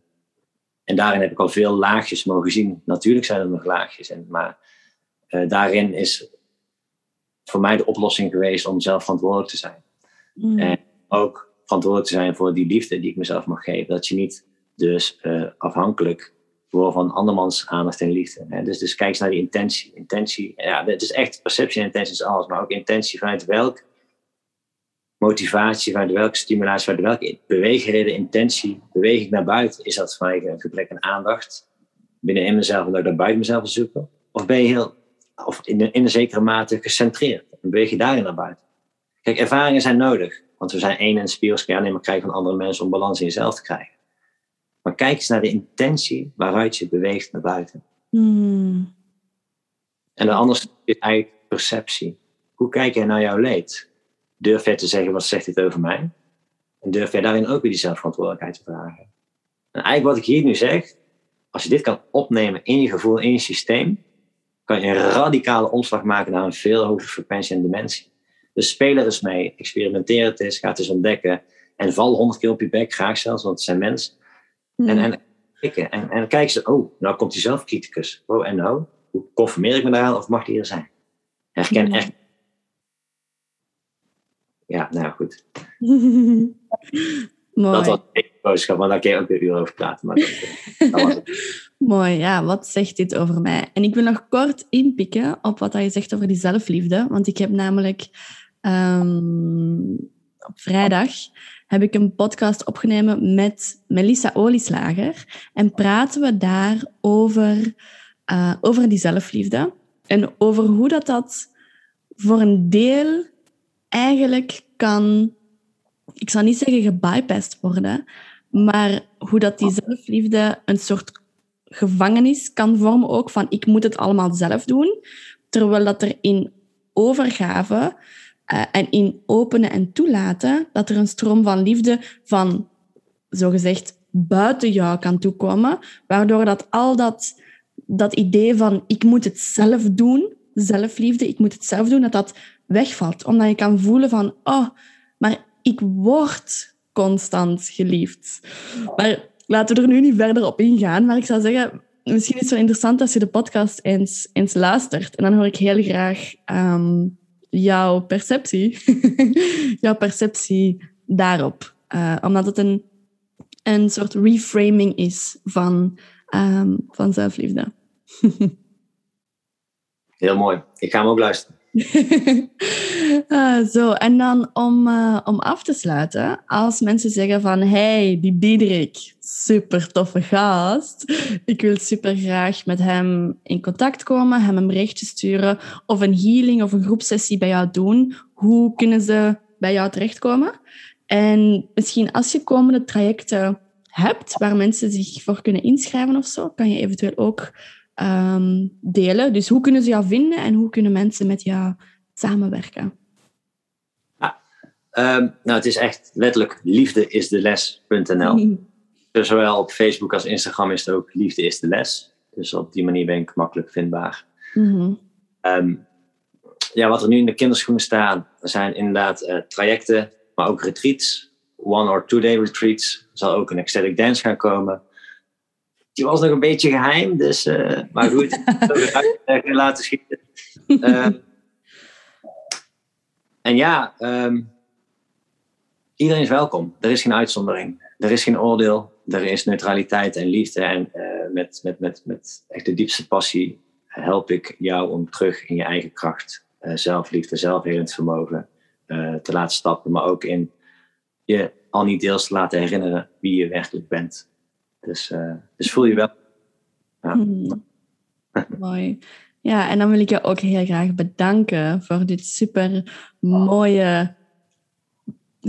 en daarin heb ik al veel laagjes mogen zien. Natuurlijk zijn er nog laagjes, en, maar uh, daarin is voor mij de oplossing geweest om zelf verantwoordelijk te zijn. Mm. En ook verantwoordelijk te zijn voor die liefde die ik mezelf mag geven. Dat je niet dus eh, afhankelijk wordt van andermans aandacht en liefde. Hè. Dus, dus kijk eens naar die intentie. Intentie, ja, het is echt perceptie en intentie is alles, maar ook intentie vanuit welk motivatie, vanuit welke stimulatie, vanuit welke beweegreden, intentie beweeg ik naar buiten. Is dat vanwege een gebrek aan aandacht binnenin mezelf en dat ik dat buiten mezelf wil zoeken? Of ben je heel, of in, een- in een zekere mate gecentreerd en beweeg je daarin naar buiten? Kijk, ervaringen zijn nodig, want we zijn één en spiegels kan je alleen maar krijgen van andere mensen om balans in jezelf te krijgen. Maar kijk eens naar de intentie waaruit je beweegt naar buiten. Mm. En de andere is eigenlijk perceptie. Hoe kijk jij naar jouw leed? Durf jij te zeggen, wat zegt dit over mij? En durf jij daarin ook weer die zelfverantwoordelijkheid te vragen? En eigenlijk wat ik hier nu zeg, als je dit kan opnemen in je gevoel, in je systeem, kan je een radicale omslag maken naar een veel hogere frequentie en dimensie. Dus speel er eens mee, experimenteer het eens, ga het eens ontdekken. En val honderd keer op je bek, graag zelfs, want het zijn mensen. En, en, kijken. en, en kijk ze, oh, nou komt die zelfcriticus. Oh, en nou? Hoe conformeer ik me daaraan of mag die er zijn? Herken echt. Ja, nou goed. Mooi. Dat was een boodschap, maar daar kun je ook weer uren over praten. Maar dat, dat was het. Mooi, ja. Wat zegt dit over mij? En ik wil nog kort inpikken op wat je zegt over die zelfliefde. Want ik heb namelijk ehm, op vrijdag heb ik een podcast opgenomen met Melissa Olieslager. En praten we daar over, eh, over die zelfliefde. En over hoe dat, dat voor een deel eigenlijk kan... Ik zal niet zeggen gebypast worden, maar hoe dat die zelfliefde een soort gevangenis kan vormen ook van ik moet het allemaal zelf doen, terwijl dat er in overgave eh, en in openen en toelaten, dat er een stroom van liefde van, zogezegd, buiten jou kan toekomen, waardoor dat al dat, dat idee van ik moet het zelf doen, zelfliefde, ik moet het zelf doen, dat dat wegvalt. Omdat je kan voelen van, oh, maar ik word constant geliefd. Maar laten we er nu niet verder op ingaan. Maar ik zou zeggen, misschien is het wel interessant als je de podcast eens, eens luistert. En dan hoor ik heel graag ehm, jouw perceptie. jouw perceptie daarop. Eh, omdat het een, een soort reframing is van, ehm, van zelfliefde. Heel mooi. Ik ga hem ook luisteren. Ah, zo, en dan om, eh, om af te sluiten, als mensen zeggen van hey, die Diederik, super toffe gast, ik wil super graag met hem in contact komen, hem een berichtje sturen of een healing of een groepsessie bij jou doen, hoe kunnen ze bij jou terechtkomen? En misschien als je komende trajecten hebt waar mensen zich voor kunnen inschrijven of zo, kan je eventueel ook ehm, delen. Dus hoe kunnen ze jou vinden en hoe kunnen mensen met jou samenwerken? Ehm, nou, het is echt letterlijk liefdeisdeles.nl. Dus Zowel op Facebook als Instagram is het ook Liefde is de Les. Dus op die manier ben ik makkelijk vindbaar. Mhm. Ehm, ja, wat er nu in de kinderschoenen staan, zijn inderdaad eh, trajecten, maar ook retreats. One or two day retreats. Er zal ook een ecstatic dance gaan komen. Die was nog een beetje geheim, dus, eh, maar goed, ook weer uit eh, laten schieten. Ehm, en ja, ehm, iedereen is welkom. Er is geen uitzondering. Er is geen oordeel. Er is neutraliteit en liefde. En eh, met, met, met, met echt de diepste passie help ik jou om terug in je eigen kracht, eh, zelfliefde, zelfhelend vermogen te laten stappen. Maar ook in je al niet deels te laten herinneren wie je werkelijk bent. Dus, eh, dus voel je wel. Ja. Mhm. Mooi. Ja, en dan wil ik je ook heel graag bedanken voor dit super mooie,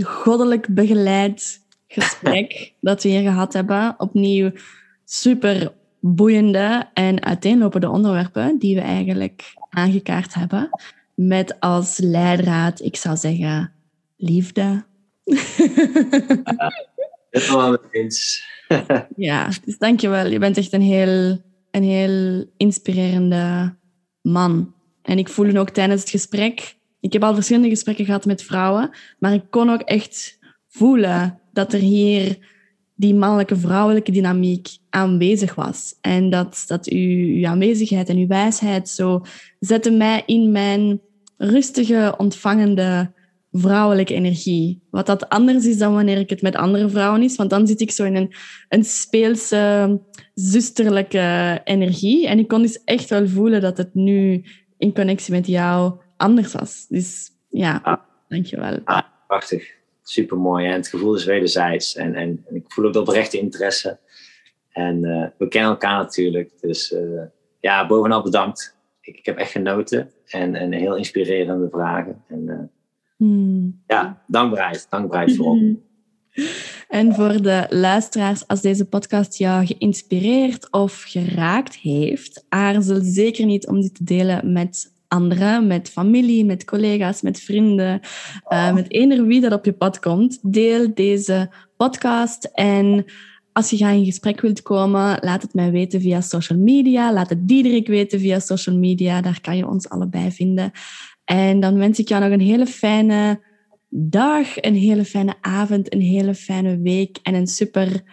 goddelijk begeleid gesprek dat we hier gehad hebben. Opnieuw super boeiende en uiteenlopende onderwerpen die we eigenlijk aangekaart hebben. Met als leidraad, ik zou zeggen, liefde. Helemaal met eens. Ja, dus dankjewel. Je bent echt een heel, een heel inspirerende man. En ik voelde ook tijdens het gesprek... Ik heb al verschillende gesprekken gehad met vrouwen, maar ik kon ook echt voelen dat er hier die mannelijke-vrouwelijke dynamiek aanwezig was. En dat, dat uw, uw aanwezigheid en uw wijsheid zo zette mij in mijn rustige, ontvangende vrouwelijke energie. Wat dat anders is dan wanneer ik het met andere vrouwen is. Want dan zit ik zo in een, een speelse, zusterlijke energie. En ik kon dus echt wel voelen dat het nu in connectie met jou anders was. Dus ja, ah. dankjewel. Ah, prachtig. Supermooi. En het gevoel is wederzijds. En, en, en, ik voel ook de oprechte interesse. En uh, we kennen elkaar natuurlijk. Dus uh, ja, bovenal bedankt. Ik, ik, heb echt genoten. En, en heel inspirerende vragen. En uh, hmm. ja, dankbaarheid. Dankbaarheid voorop. En voor de luisteraars, als deze podcast jou geïnspireerd of geraakt heeft, aarzel zeker niet om dit te delen met anderen, met familie, met collega's, met vrienden, uh, met eender wie dat op je pad komt. Deel deze podcast en als je graag in gesprek wilt komen, laat het mij weten via social media. Laat het Diederik weten via social media. Daar kan je ons allebei vinden. En dan wens ik jou nog een hele fijne dag, een hele fijne avond, een hele fijne week en een super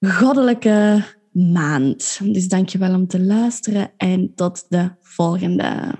goddelijke maand. Dus dank je wel om te luisteren en tot de volgende.